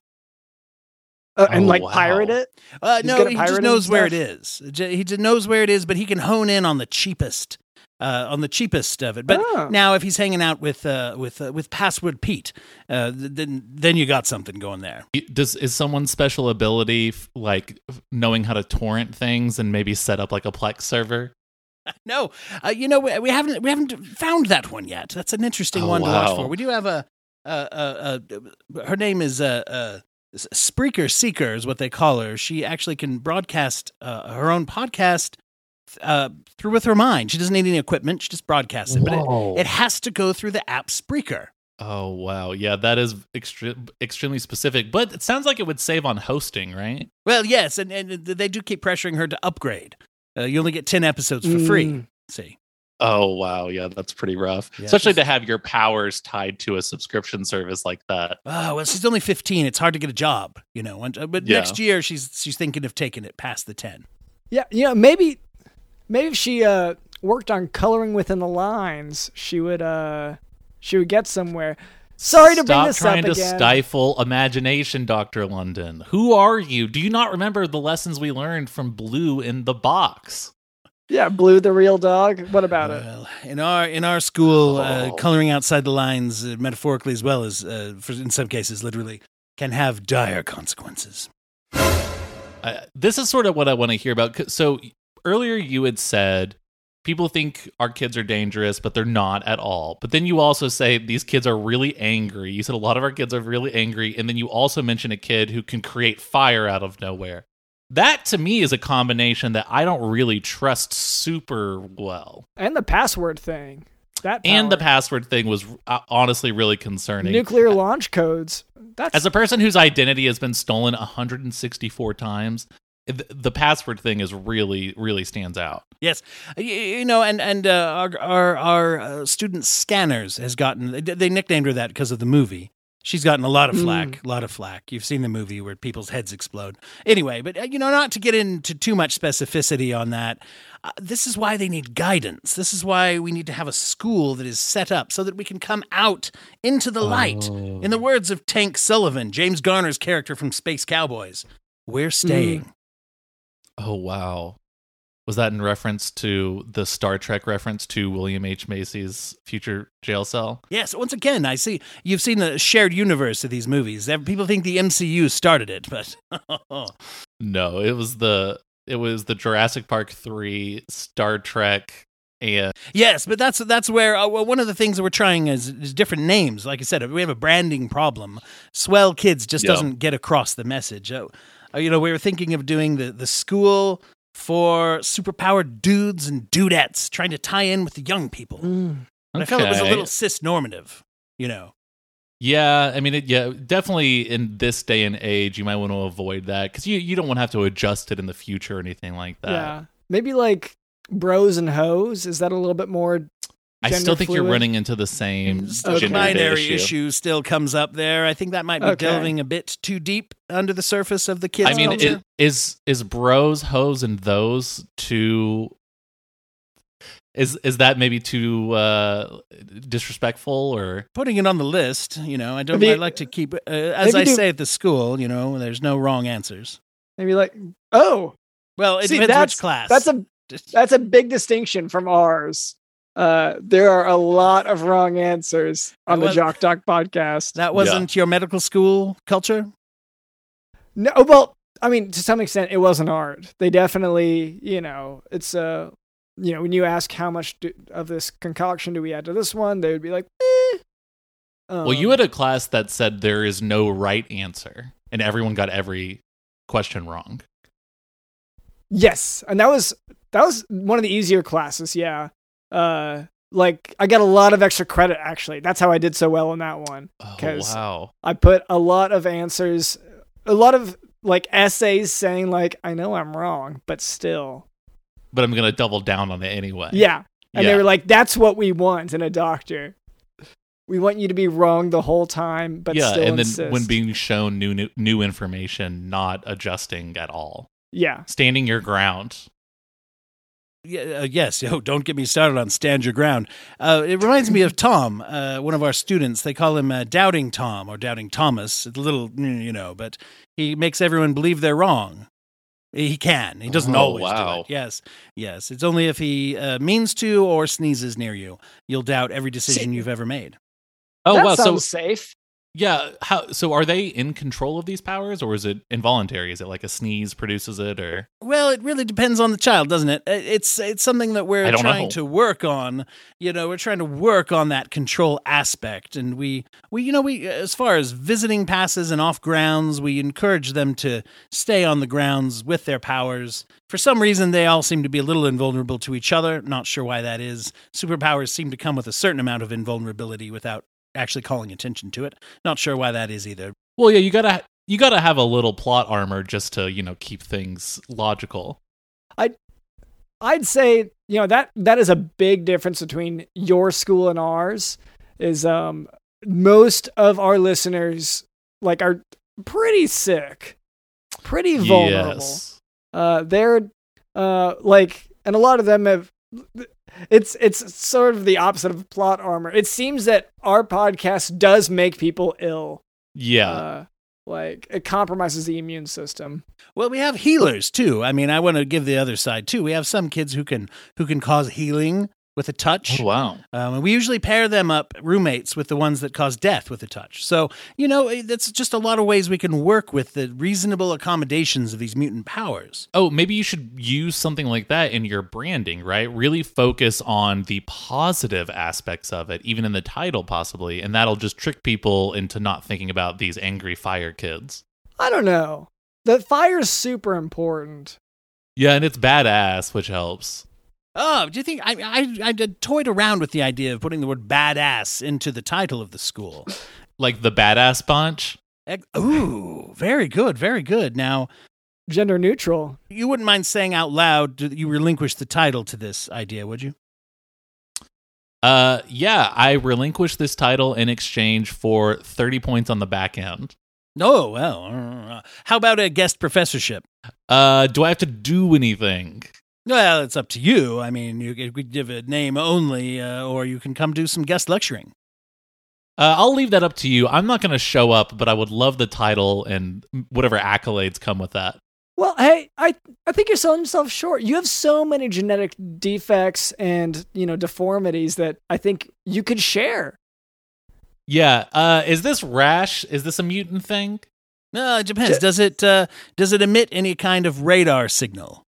Uh, and Oh, like wow. pirate it? Uh, no, good he just knows where it stuff? is. J- He just knows where it is, but he can hone in on the cheapest, uh, on the cheapest of it. But Oh. now, if he's hanging out with uh, with uh, with Password Pete, uh, then then you got something going there. Does is someone's special ability like knowing how to torrent things and maybe set up like a Plex server? No, uh, you know we, we haven't we haven't found that one yet. That's an interesting Oh, one to watch for. We do have a, uh, uh, uh, her name is uh, uh, Spreaker Seeker is what they call her. She actually can broadcast uh, her own podcast uh, through with her mind. She doesn't need any equipment. She just broadcasts it, but it, it has to go through the app Spreaker. Oh wow, yeah, that is extre- extremely specific. But it sounds like it would save on hosting, right? Well, yes, and, and they do keep pressuring her to upgrade. Uh, you only get ten episodes for free. Mm. See, Oh wow, yeah, that's pretty rough. Yeah, Especially to have your powers tied to a subscription service like that. oh well, she's only fifteen. It's hard to get a job, you know. And, uh, but Yeah. next year, she's she's thinking of taking it past the ten. Yeah, you know, maybe maybe if she uh worked on coloring within the lines, she would uh she would get somewhere. Sorry to bring Stop this trying up to again. stifle imagination, Doctor London. Who are you? Do you not remember the lessons we learned from Blue in the box? yeah, Blue the real dog. What about it? In our in our school, uh, Oh. coloring outside the lines, uh, metaphorically as well as uh, for, in some cases literally, can have dire consequences. Uh, this is sort of what I want to hear about. So earlier you had said people think our kids are dangerous, but they're not at all. But then you also say these kids are really angry. You said a lot of our kids are really angry, and then you also mention a kid who can create fire out of nowhere. That to me is a combination that I don't really trust super well. And the password thing. That And the password thing was uh, honestly really concerning. nuclear launch codes. That's As a person whose identity has been stolen 164 times, the password thing is really, really stands out. Yes, you, you know, and and uh, our our, our uh, student scanners has gotten they, they nicknamed her that because of the movie. She's gotten a lot of flack, a lot of flack. You've seen the movie where people's heads explode. Anyway, but uh, you know, not to get into too much specificity on that. Uh, this is why they need guidance. This is why we need to have a school that is set up so that we can come out into the light. In the words of Tank Sullivan, James Garner's character from Space Cowboys, we're staying. Oh wow. Was that in reference to the Star Trek reference to William H. Macy's future jail cell? Yes, once again, I see you've seen the shared universe of these movies. People think the MCU started it, but No, it was the it was the Jurassic Park 3, Star Trek, And Yes, but that's that's where uh, well, one of the things that we're trying is, is different names. Like I said, we have a branding problem. Swell Kids just Yeah. doesn't get across the message. Uh, Uh, you know, we were thinking of doing the the school for superpowered dudes and dudettes, trying to tie in with the young people. Mm. But I felt it was a little cis normative. You know, Yeah, I mean, it, yeah, definitely in this day and age, you might want to avoid that because you, you don't want to have to adjust it in the future or anything like that. yeah. Maybe like bros and hoes. Is that a little bit more? I still think you're running into the same Okay. binary issue. issue still comes up there. I think that might be Okay. delving a bit too deep under the surface of the kids. I mean, culture. it, is is bros, hoes, and those too? Is is that maybe too uh, disrespectful or? putting it on the list, you know, I don't. Maybe- I like to keep, uh, as I do- say at the school, you know, there's no wrong answers. Maybe like oh, Well, it See, depends that's- which class. that's a that's a big distinction from ours. Uh, there are a lot of wrong answers on the Jock Doc podcast. that wasn't your medical school culture. No, oh, well, I mean, to some extent, it wasn't art. They definitely, you know, it's uh, you know, when you ask how much do, of this concoction do we add to this one, they would be like, eh. well, you Um, had a class that said there is no right answer, and everyone got every question wrong. yes, and that was that was one of the easier classes. Yeah, uh, like I got a lot of extra credit actually. That's how I did so well on that one. Oh 'Cause- wow! I put a lot of answers, a lot of like essays saying like I know I'm wrong, but still, But I'm gonna double down on it anyway. yeah. And they were like, "That's what we want in a doctor. We want you to be wrong the whole time, but yeah, still and then insist." when being shown new, new new information, not adjusting at all, yeah, standing your ground. Yeah, uh, yes. Oh, don't get me started on stand your ground. Uh, it reminds me of Tom, uh, one of our students. They call him uh, Doubting Tom or Doubting Thomas. It's a little, mm, you know, but he makes everyone believe they're wrong. He can. He doesn't Oh, always wow. do it. Yes, yes. It's only if he uh, means to or sneezes near you. You'll doubt every decision See- you've ever made. Oh that wow! So safe. Yeah, how so? Are they in control of these powers, or is it involuntary? Is it like a sneeze produces it, or Well, it really depends on the child, doesn't it? It's it's something that we're trying know. to work on. You know, we're trying to work on that control aspect, and we we you know we as far as visiting passes and off grounds, we encourage them to stay on the grounds with their powers. For some reason, they all seem to be a little invulnerable to each other. Not sure why that is. Superpowers seem to come with a certain amount of invulnerability without actually calling attention to it. Not sure why that is either. well, yeah, you gotta you gotta have a little plot armor just to you know keep things logical. I I'd say you know that that is a big difference between your school and ours. Is um most of our listeners like are pretty sick, pretty vulnerable. Yes. Uh, they're uh like, and a lot of them have. It's it's sort of the opposite of plot armor. It seems that our podcast does make people ill. Yeah. Uh, like it compromises the immune system. Well, we have healers too. I mean, I want to give the other side too. We have some kids who can who can cause healing with a touch. oh wow. Um, and we usually pair them up roommates with the ones that cause death with a touch. So you know, eh, that's just a lot of ways we can work with the reasonable accommodations of these mutant powers. Oh, maybe you should use something like that in your branding, right? Really focus on the positive aspects of it, even in the title, possibly, and that'll just trick people into not thinking about these angry fire kids. I don't know. The fire's super important. Yeah, and it's badass, which helps. Oh, do you think I, I I toyed around with the idea of putting the word badass into the title of the school? Like the badass bunch. Ex- Ooh, very good, very good. Now, Gender neutral. you wouldn't mind saying out loud that you relinquish the title to this idea, would you? Uh, yeah, I relinquished this title in exchange for 30 points on the back end. Oh, well. uh, How about a guest professorship? Uh, do I have to do anything? Well, it's up to you. I mean, you could give a name only, uh, or you can come do some guest lecturing. Uh, I'll leave that up to you. I'm not going to show up, but I would love the title and whatever accolades come with that. Well, hey, I I think you're selling yourself short. You have so many genetic defects and you know deformities that I think you could share. Yeah. Uh, is this rash? Is this a mutant thing? No, it depends. Does it uh, does it emit any kind of radar signal?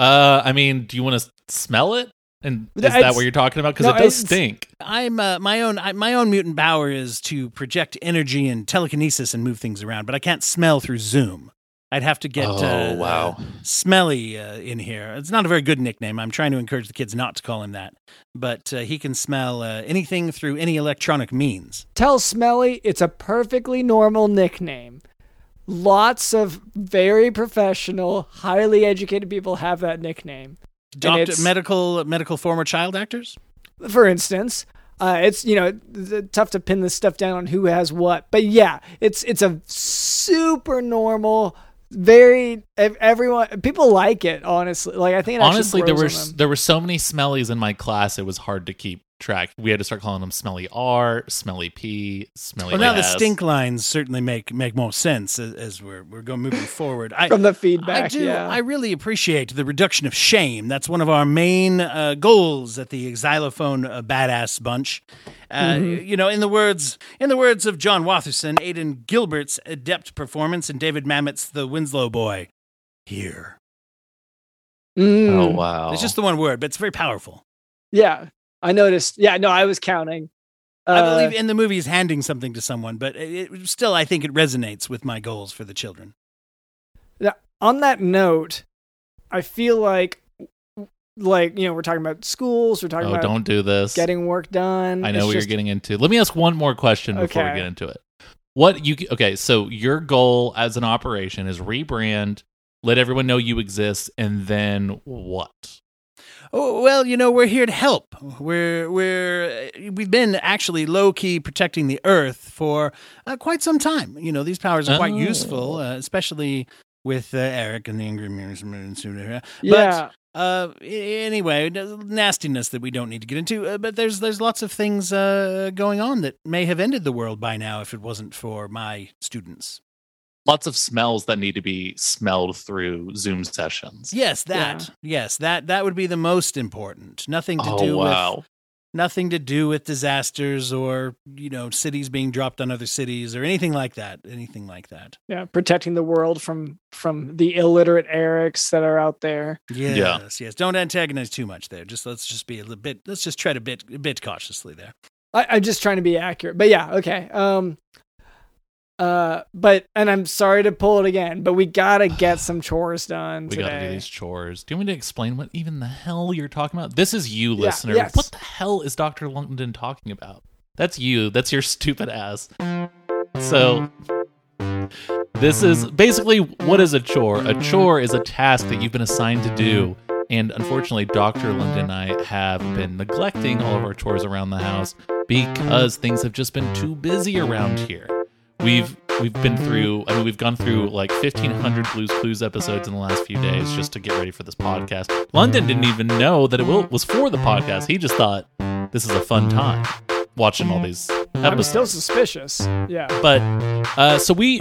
Uh, I mean, do you want to smell it? And is That's- that what you're talking about? Because No, it does it's- stink. I'm uh, my own I, my own mutant power is to project energy and telekinesis and move things around, but I can't smell through Zoom. I'd have to get Oh, uh, wow. uh, smelly uh, in here. It's not a very good nickname. I'm trying to encourage the kids not to call him that, but uh, he can smell uh, anything through any electronic means. Tell Smelly it's a perfectly normal nickname. Lots of very professional, highly educated people have that nickname. Doctor, medical medical former child actors. For instance, uh, it's you know th- tough to pin this stuff down on who has what, but yeah, it's it's a super normal, very everyone people like it. Honestly, like I think it Honestly, there were grows on s- them. there were so many smellies in my class. It was hard to keep track. We had to start calling them Smelly R, Smelly P, Smelly. Well, now the stink lines certainly make make more sense as, as we're we're going moving forward. I, from the feedback. I do. yeah. I really appreciate the reduction of shame. That's one of our main uh, goals at the Xylophone uh, Badass Bunch. Uh, Mm-hmm. You know, in the words in the words of John Watherson, Aidan Gilbert's adept performance, and David Mamet's The Winslow Boy. Here, Mm. Oh wow! it's just the one word, but it's very powerful. yeah. I noticed. Yeah, no, I was counting. I Uh, believe in the movie is handing something to someone, but it, it, still, I think it resonates with my goals for the children. on that note, I feel like, like you know, we're talking about schools. We're talking oh, about don't do this. getting work done. I know It's what just- you're getting into. Let me ask one more question before we get into it. What you okay? So your goal as an operation is rebrand, let everyone know you exist, and then what? Oh well, you know we're here to help. We're we're we've been actually low key protecting the Earth for uh, quite some time. You know these powers are quite Oh. useful, uh, especially with uh, Eric and the Angry Mirrors. But Yeah, uh, anyway, nastiness that we don't need to get into. Uh, but there's there's lots of things uh, going on that may have ended the world by now if it wasn't for my students. Lots of smells that need to be smelled through Zoom sessions. Yes, that. Yes, that that would be the most important. Nothing to oh do with nothing to do with disasters or you know cities being dropped on other cities or anything like that anything like that yeah, protecting the world from from the illiterate Erics that are out there. yes yes don't antagonize too much there just let's just be a little bit let's just tread a bit a bit cautiously there I, I'm just trying to be accurate, but yeah, okay. Um, uh, but and I'm sorry to pull it again, but we gotta get some chores done We today. got to do these chores. Do you want me to explain what even the hell you're talking about? This is you, Yeah, listener. yes. What the hell is Dr. London talking about? That's you. That's your stupid ass. So, this is basically what is a chore? A chore is a task that you've been assigned to do. And unfortunately, Dr. London and I have been neglecting all of our chores around the house because things have just been too busy around here. We've we've been through I mean we've gone through like 1500 Blues Clues episodes in the last few days just to get ready for this podcast. London didn't even know that it will, was for the podcast. He just thought this is a fun time watching all these I'm still suspicious. Yeah. But uh, so we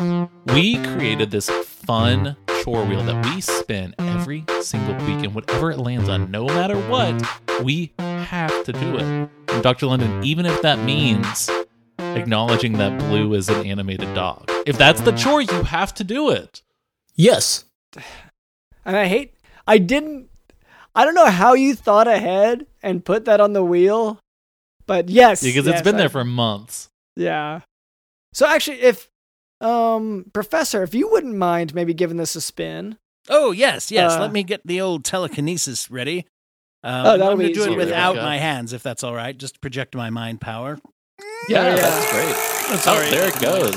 we created this fun chore wheel that we spin every single week, and whatever it lands on, no matter what, we have to do it. And Dr. London, even if that means acknowledging that Blue is an animated dog, if that's the chore, you have to do it. Yes. And I hate, I didn't, I don't know how you thought ahead and put that on the wheel, but yes. Because yes, it's been I- there for months. Yeah. So actually, if, um, Professor, if you wouldn't mind maybe giving this a spin. oh yes yes Uh, let me get the old telekinesis ready um, Oh, that'll i'm going be to do easy. it without There we go. my hands if that's all right just project my mind power Yeah, Yeah. that's great. That's oh, all right. there it goes.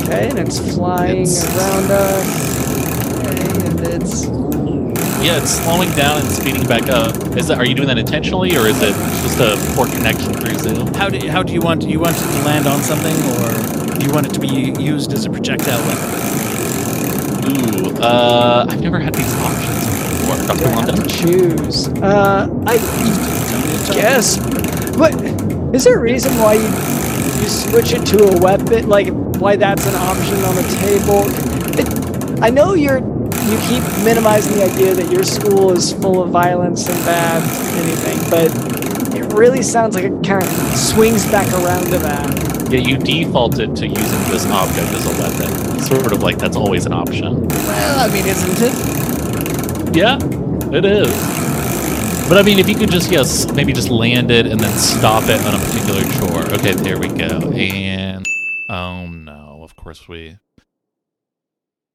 Okay, and it's flying It's- around us. Okay, and it's, Yeah, it's slowing down and speeding back up. Is that are you doing that intentionally, or is it just a poor connection through Zoom? how do how do you want you want it to land on something or do you want it to be used as a projectile weapon Ooh, uh, I've never had these options before. do Dr. I have to London? choose? Uh, I guess. But is there a reason why you you switch it to a weapon? Like why that's an option on the table? It, I know you're you keep minimizing the idea that your school is full of violence and bad anything, but it really sounds like it kind of swings back around to that. Yeah, you defaulted to using this object as a weapon. Sort of like that's always an option. well i mean isn't it Yeah, it is. But I mean, if you could just yes, maybe just land it and then stop it on a particular chore. Okay, there we go. And oh no, of course we.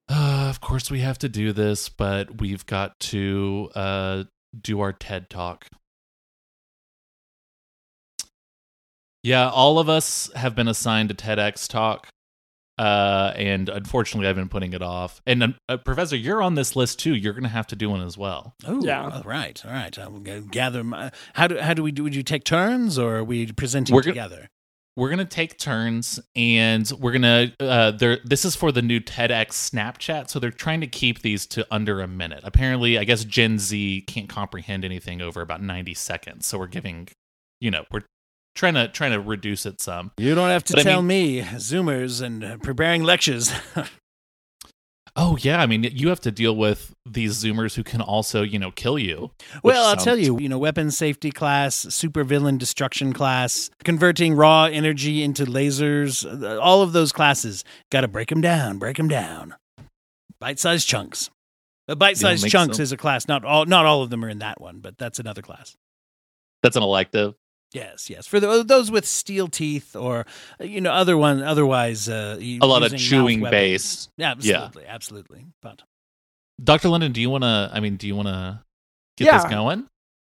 Uh, of course we have to do this, but we've got to uh, do our TED talk. Yeah, all of us have been assigned a TEDx talk. Uh, and unfortunately, I've been putting it off. And uh, Professor, you're on this list too. You're going to have to do one as well. Oh, Yeah. All right, all right. I will gather. My, how do how do we do? Would you take turns, or are we presenting We're go- together? We're gonna take turns, and we're gonna. Uh, there. This is for the new TEDx Snapchat, so they're trying to keep these to under a minute. Apparently, I guess Gen Z can't comprehend anything over about ninety seconds, so we're giving, you know, we're trying to trying to reduce it some. You don't have to But I tell me, Zoomers and preparing lectures. Oh yeah, I mean, you have to deal with these Zoomers who can also, you know, kill you. well, I'll tell you, you know, weapons safety class, supervillain destruction class, converting raw energy into lasers, uh, all of those classes. Got to break them down, break them down. Bite-sized chunks. Uh, bite-sized chunks sense. is a class. Not all, not all of them are in that one, but that's another class. That's an elective. Yes, yes. For the, those with steel teeth or you know other one otherwise uh, A lot of chewing base. base. Yeah, absolutely, absolutely. But Dr. London, do you want to? I mean, do you want to get Yeah. this going?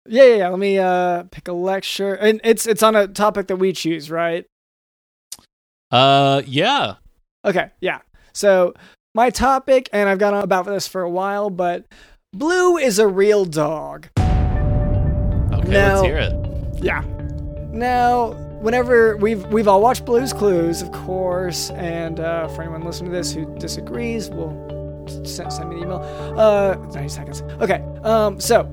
Yeah, yeah, yeah. Let me uh pick a lecture, and it's it's on a topic that we choose, right? Uh, yeah. Okay, yeah. So my topic, and I've gone on about this for a while, but Blue is a real dog. Okay, Now- let's hear it. Yeah. Now, whenever we've we've all watched Blue's Clues, of course, and uh, for anyone listening to this who disagrees, we'll send, send me an email. Uh, 90 seconds. Okay. Um, so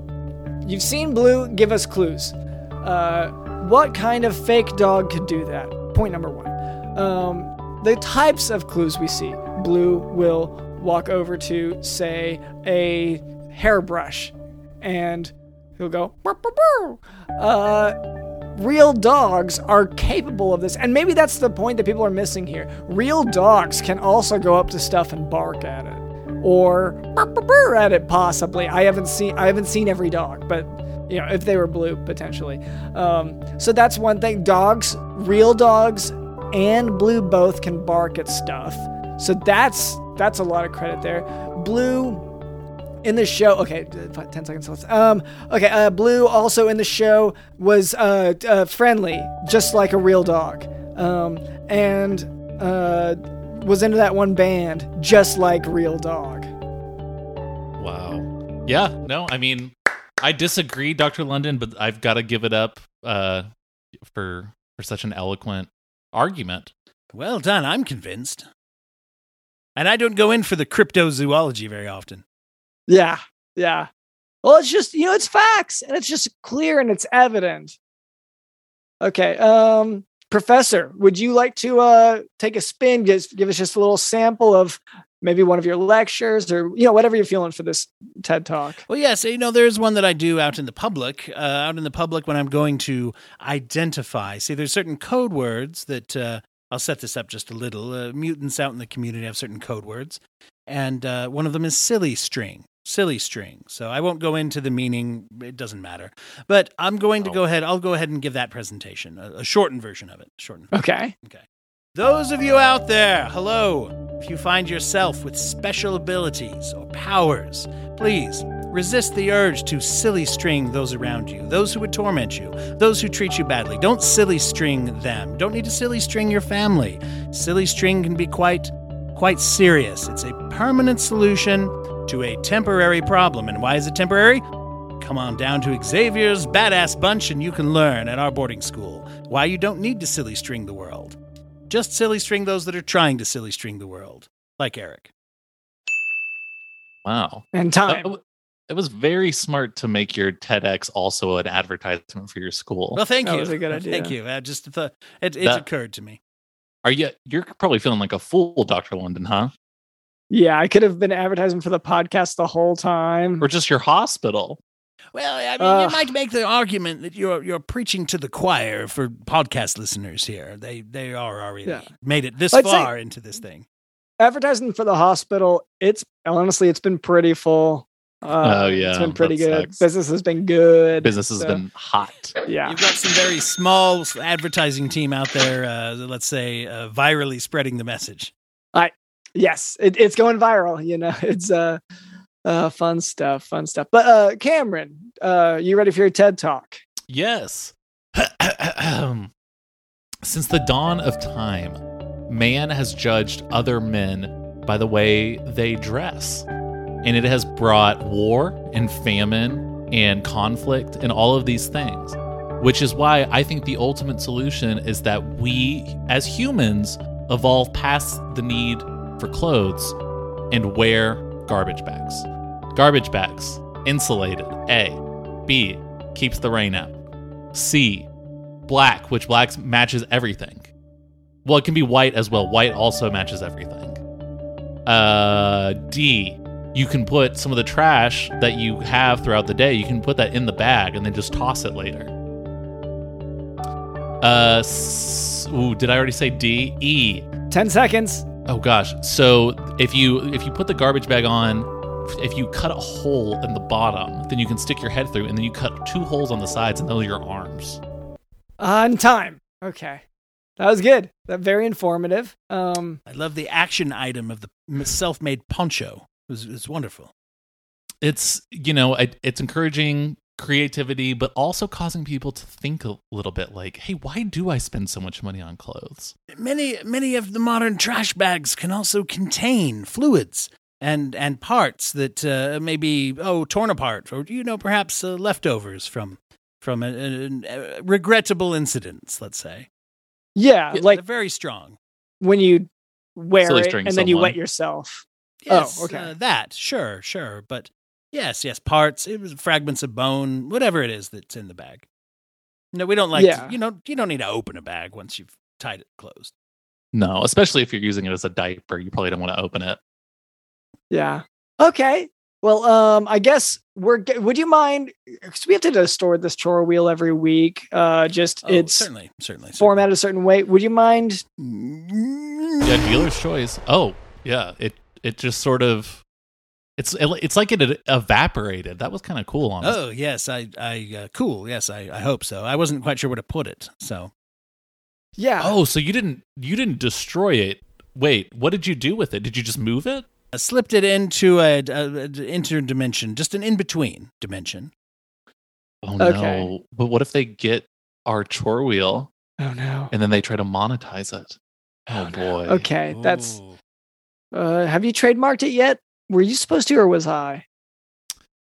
you've seen Blue give us clues. Uh, what kind of fake dog could do that? Point number one. Um, the types of clues we see. Blue will walk over to, say, a hairbrush, and he'll go. "Burr, burr, burr." Uh, real dogs are capable of this. And maybe that's the point that people are missing here. Real dogs can also go up to stuff and bark at it. Or burr, burr, burr at it possibly. I haven't seen i haven't seen every dog but you know if they were blue potentially. Um, so that's one thing. Dogs real dogs and blue both can bark at stuff. So that's that's a lot of credit there. Blue in the show okay uh, 10 seconds left um okay uh blue also in the show was uh, uh friendly just like a real dog um and uh was into that one band just like real dog Wow. Yeah. No, I mean, I disagree, Dr. London, but I've got to give it up uh, for for such an eloquent argument. well done. I'm convinced. And I don't go in for the cryptozoology very often. Yeah yeah well it's just you know it's facts and it's just clear and it's evident okay um professor would you like to uh take a spin just give us just a little sample of maybe one of your lectures or you know whatever you're feeling for this ted talk Well, yes, you know, there's one that I do out in the public. Uh, out in the public when I'm going to identify. See, there's certain code words that uh, I'll set this up just a little. Uh, mutants out in the community have certain code words, and uh, one of them is silly string. Silly string. So I won't go into the meaning; it doesn't matter. But I'm going to Oh. go ahead. I'll go ahead and give that presentation, a, a shortened version of it. Shortened. Okay? Okay Those of you out there, hello. If you find yourself with special abilities or powers, please resist the urge to silly string those around you, those who would torment you, those who treat you badly. Don't silly string them. Don't need to silly string your family. Silly string can be quite quite serious. It's a permanent solution to a temporary problem. And why is it temporary? Come on down to Xavier's Badass Bunch and you can learn at our boarding school why you don't need to silly string the world. Just silly string those that are trying to silly string the world, like Eric. Wow. and Uh, time it was very smart to make your TEDx also an advertisement for your school. Well, thank That you. was a good idea. Thank you. I just thought it, it That- occurred to me. Are you? You're probably feeling like a fool, Dr. London, huh? Yeah, I could have been advertising for the podcast the whole time. Or just your hospital? Well, I mean, Uh, you might make the argument that you're you're preaching to the choir for podcast listeners here. They they are already Yeah. made it this I'd say- far into this thing. Advertising for the hospital, it's honestly it's been pretty full. Uh, Oh, yeah, it's been pretty good. sucks. Business has been good. Business has so, been hot. yeah. You've got some very small advertising team out there, uh, let's say, uh, virally spreading the message. Yes, it, it's going viral. You know, it's uh, uh, fun stuff, fun stuff. But uh, Cameron, uh, you ready for your TED talk? Yes. Since the dawn of time, man has judged other men by the way they dress. And it has brought war and famine and conflict and all of these things. Which is why I think the ultimate solution is that we, as humans, evolve past the need for clothes and wear garbage bags. Garbage bags, insulated. A. B. Keeps the rain out. C. Black, which black matches everything. Well, it can be white as well. White also matches everything. Uh, D. You can put some of the trash that you have throughout the day. You can put that in the bag and then just toss it later. Uh, s- ooh, did I already say D? E. Ten seconds. Oh gosh. So if you if you put the garbage bag on, if you cut a hole in the bottom, then you can stick your head through, and then you cut two holes on the sides, and those are your arms. On time. Okay, that was good. That very informative. Um, I love the action item of the self-made poncho. It was, it was wonderful. It's you know it, it's encouraging creativity, but also causing people to think a little bit like, hey, why do I spend so much money on clothes? Many many of the modern trash bags can also contain fluids and and parts that uh, may be oh torn apart or you know perhaps uh, leftovers from from a, a- a- regrettable incidents. Let's say yeah, Yeah, like very strong. when you wear Silly it string and then you wet yourself. Yes, Oh, okay. uh, that sure, sure, but yes, yes, parts, it was fragments of bone, whatever it is that's in the bag. No, we don't like. Yeah. To, you know, you don't need to open a bag once you've tied it closed. No, especially if you're using it as a diaper, you probably don't want to open it. Yeah. Okay. Well, um, I guess we're. g- Would you mind? Because we have to distort this chore wheel every week. Uh, just Oh, it's certainly, certainly, formatted a certain way. Would you mind? Yeah, dealer's choice. Oh, yeah. It it just sort of it's it's like it had evaporated. That was kind of cool. Honestly. Oh yes, I, I, uh, cool. Yes, I, I hope so. I wasn't quite sure where to put it. So Yeah. Oh, so you didn't you didn't destroy it. Wait, what did you do with it? Did you just move it? I slipped it into a, a, a interdimension, just an in between dimension. Oh no. Okay. But what if they get our chore wheel Oh no. and then they try to monetize it? Oh boy. Okay, that's. Uh, have you trademarked it yet? Were you supposed to, or was I?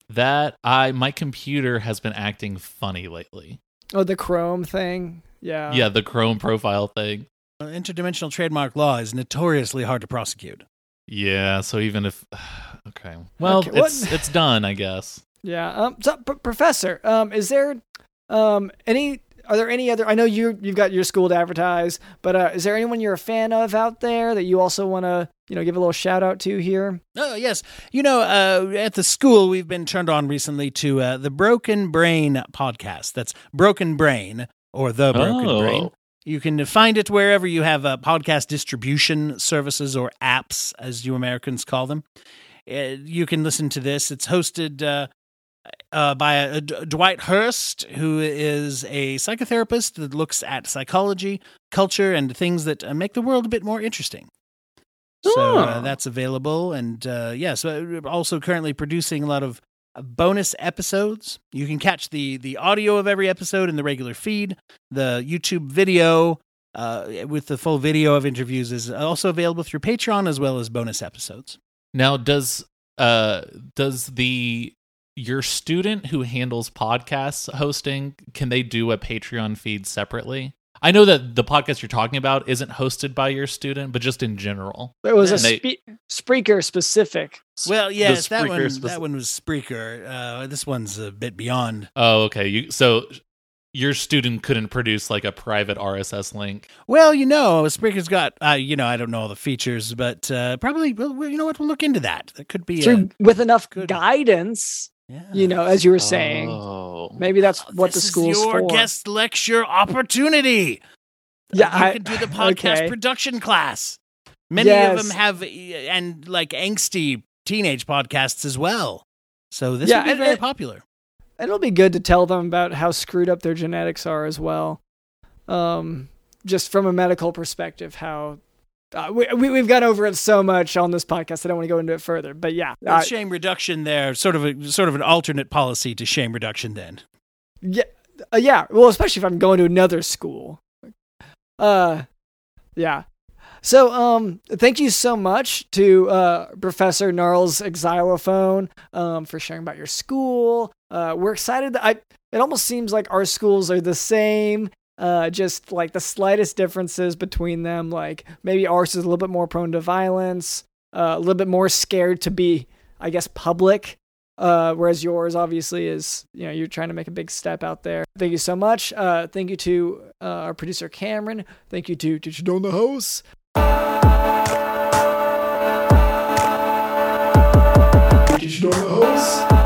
That I my computer has been acting funny lately. Oh, the Chrome thing. Yeah. yeah, the Chrome profile thing. Uh, interdimensional trademark law is notoriously hard to prosecute. Yeah, so even if okay. Well, Okay, what- it's it's done, I guess. Yeah. Um. So, P- Professor, um, is there, um, any? Are there any other? I know you you've got your school to advertise, but uh, is there anyone you're a fan of out there that you also want to you know give a little shout out to here? Oh yes, you know, uh, at the school we've been turned on recently to uh, the Broken Brain podcast. That's Broken Brain or the Broken Oh. Brain. You can find it wherever you have uh, podcast distribution services or apps, as you Americans call them. Uh, you can listen to this. It's hosted uh, by uh, Dwight Hurst, who is a psychotherapist that looks at psychology, culture, and things that uh, make the world a bit more interesting. So uh, Oh. that's available, and uh, yes, we're also currently producing a lot of bonus episodes. You can catch the the audio of every episode in the regular feed. The YouTube video uh, with the full video of interviews is also available through Patreon as well as bonus episodes. Now, does uh does the your student who handles podcasts hosting can they do a Patreon feed separately? I know that the podcast you're talking about isn't hosted by your student, but just in general. It was a they- spe- Spreaker specific. Well, yes, that one spec- that one was Spreaker. Uh, this one's a bit beyond. Oh, okay. You so your student couldn't produce like a private RSS link. Well, you know, Spreaker's got uh, you know I don't know all the features, but uh, probably well, you know what? We'll look into that. That could be. Through, with enough good. guidance, yeah. you know, as you were saying, Oh. maybe that's what the This is school's your for. guest lecture opportunity. Yeah, you I- can do the podcast okay. production class. Many Yes. of them have uh, and like angsty teenage podcasts as well. So this Yeah, would be very and- popular. And it'll be good to tell them about how screwed up their genetics are as well. Um, just from a medical perspective, how uh, we, we we've gone over it so much on this podcast. I don't want to go into it further, but yeah, uh, shame reduction there, sort of a sort of an alternate policy to shame reduction then. yeah, uh, yeah. Well, especially if I'm going to another school. Uh, yeah. So, um, thank you so much to uh, Professor Gnarls Xylophone um, for sharing about your school. Uh, we're excited. That I it almost seems like our schools are the same. Uh, just like the slightest differences between them. Like maybe ours is a little bit more prone to violence, uh, a little bit more scared to be, I guess, public. Uh, whereas yours obviously is, you know, you're trying to make a big step out there. Thank you so much. Uh, thank you to uh, our producer Cameron. Thank you to Teacher Don the Don the host.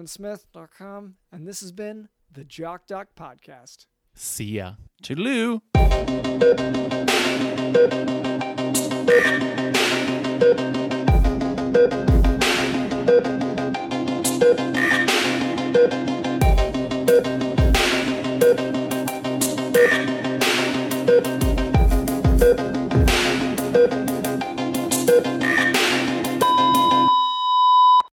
Dr. And this has been the Jock Doc Podcast. See ya. Toodaloo.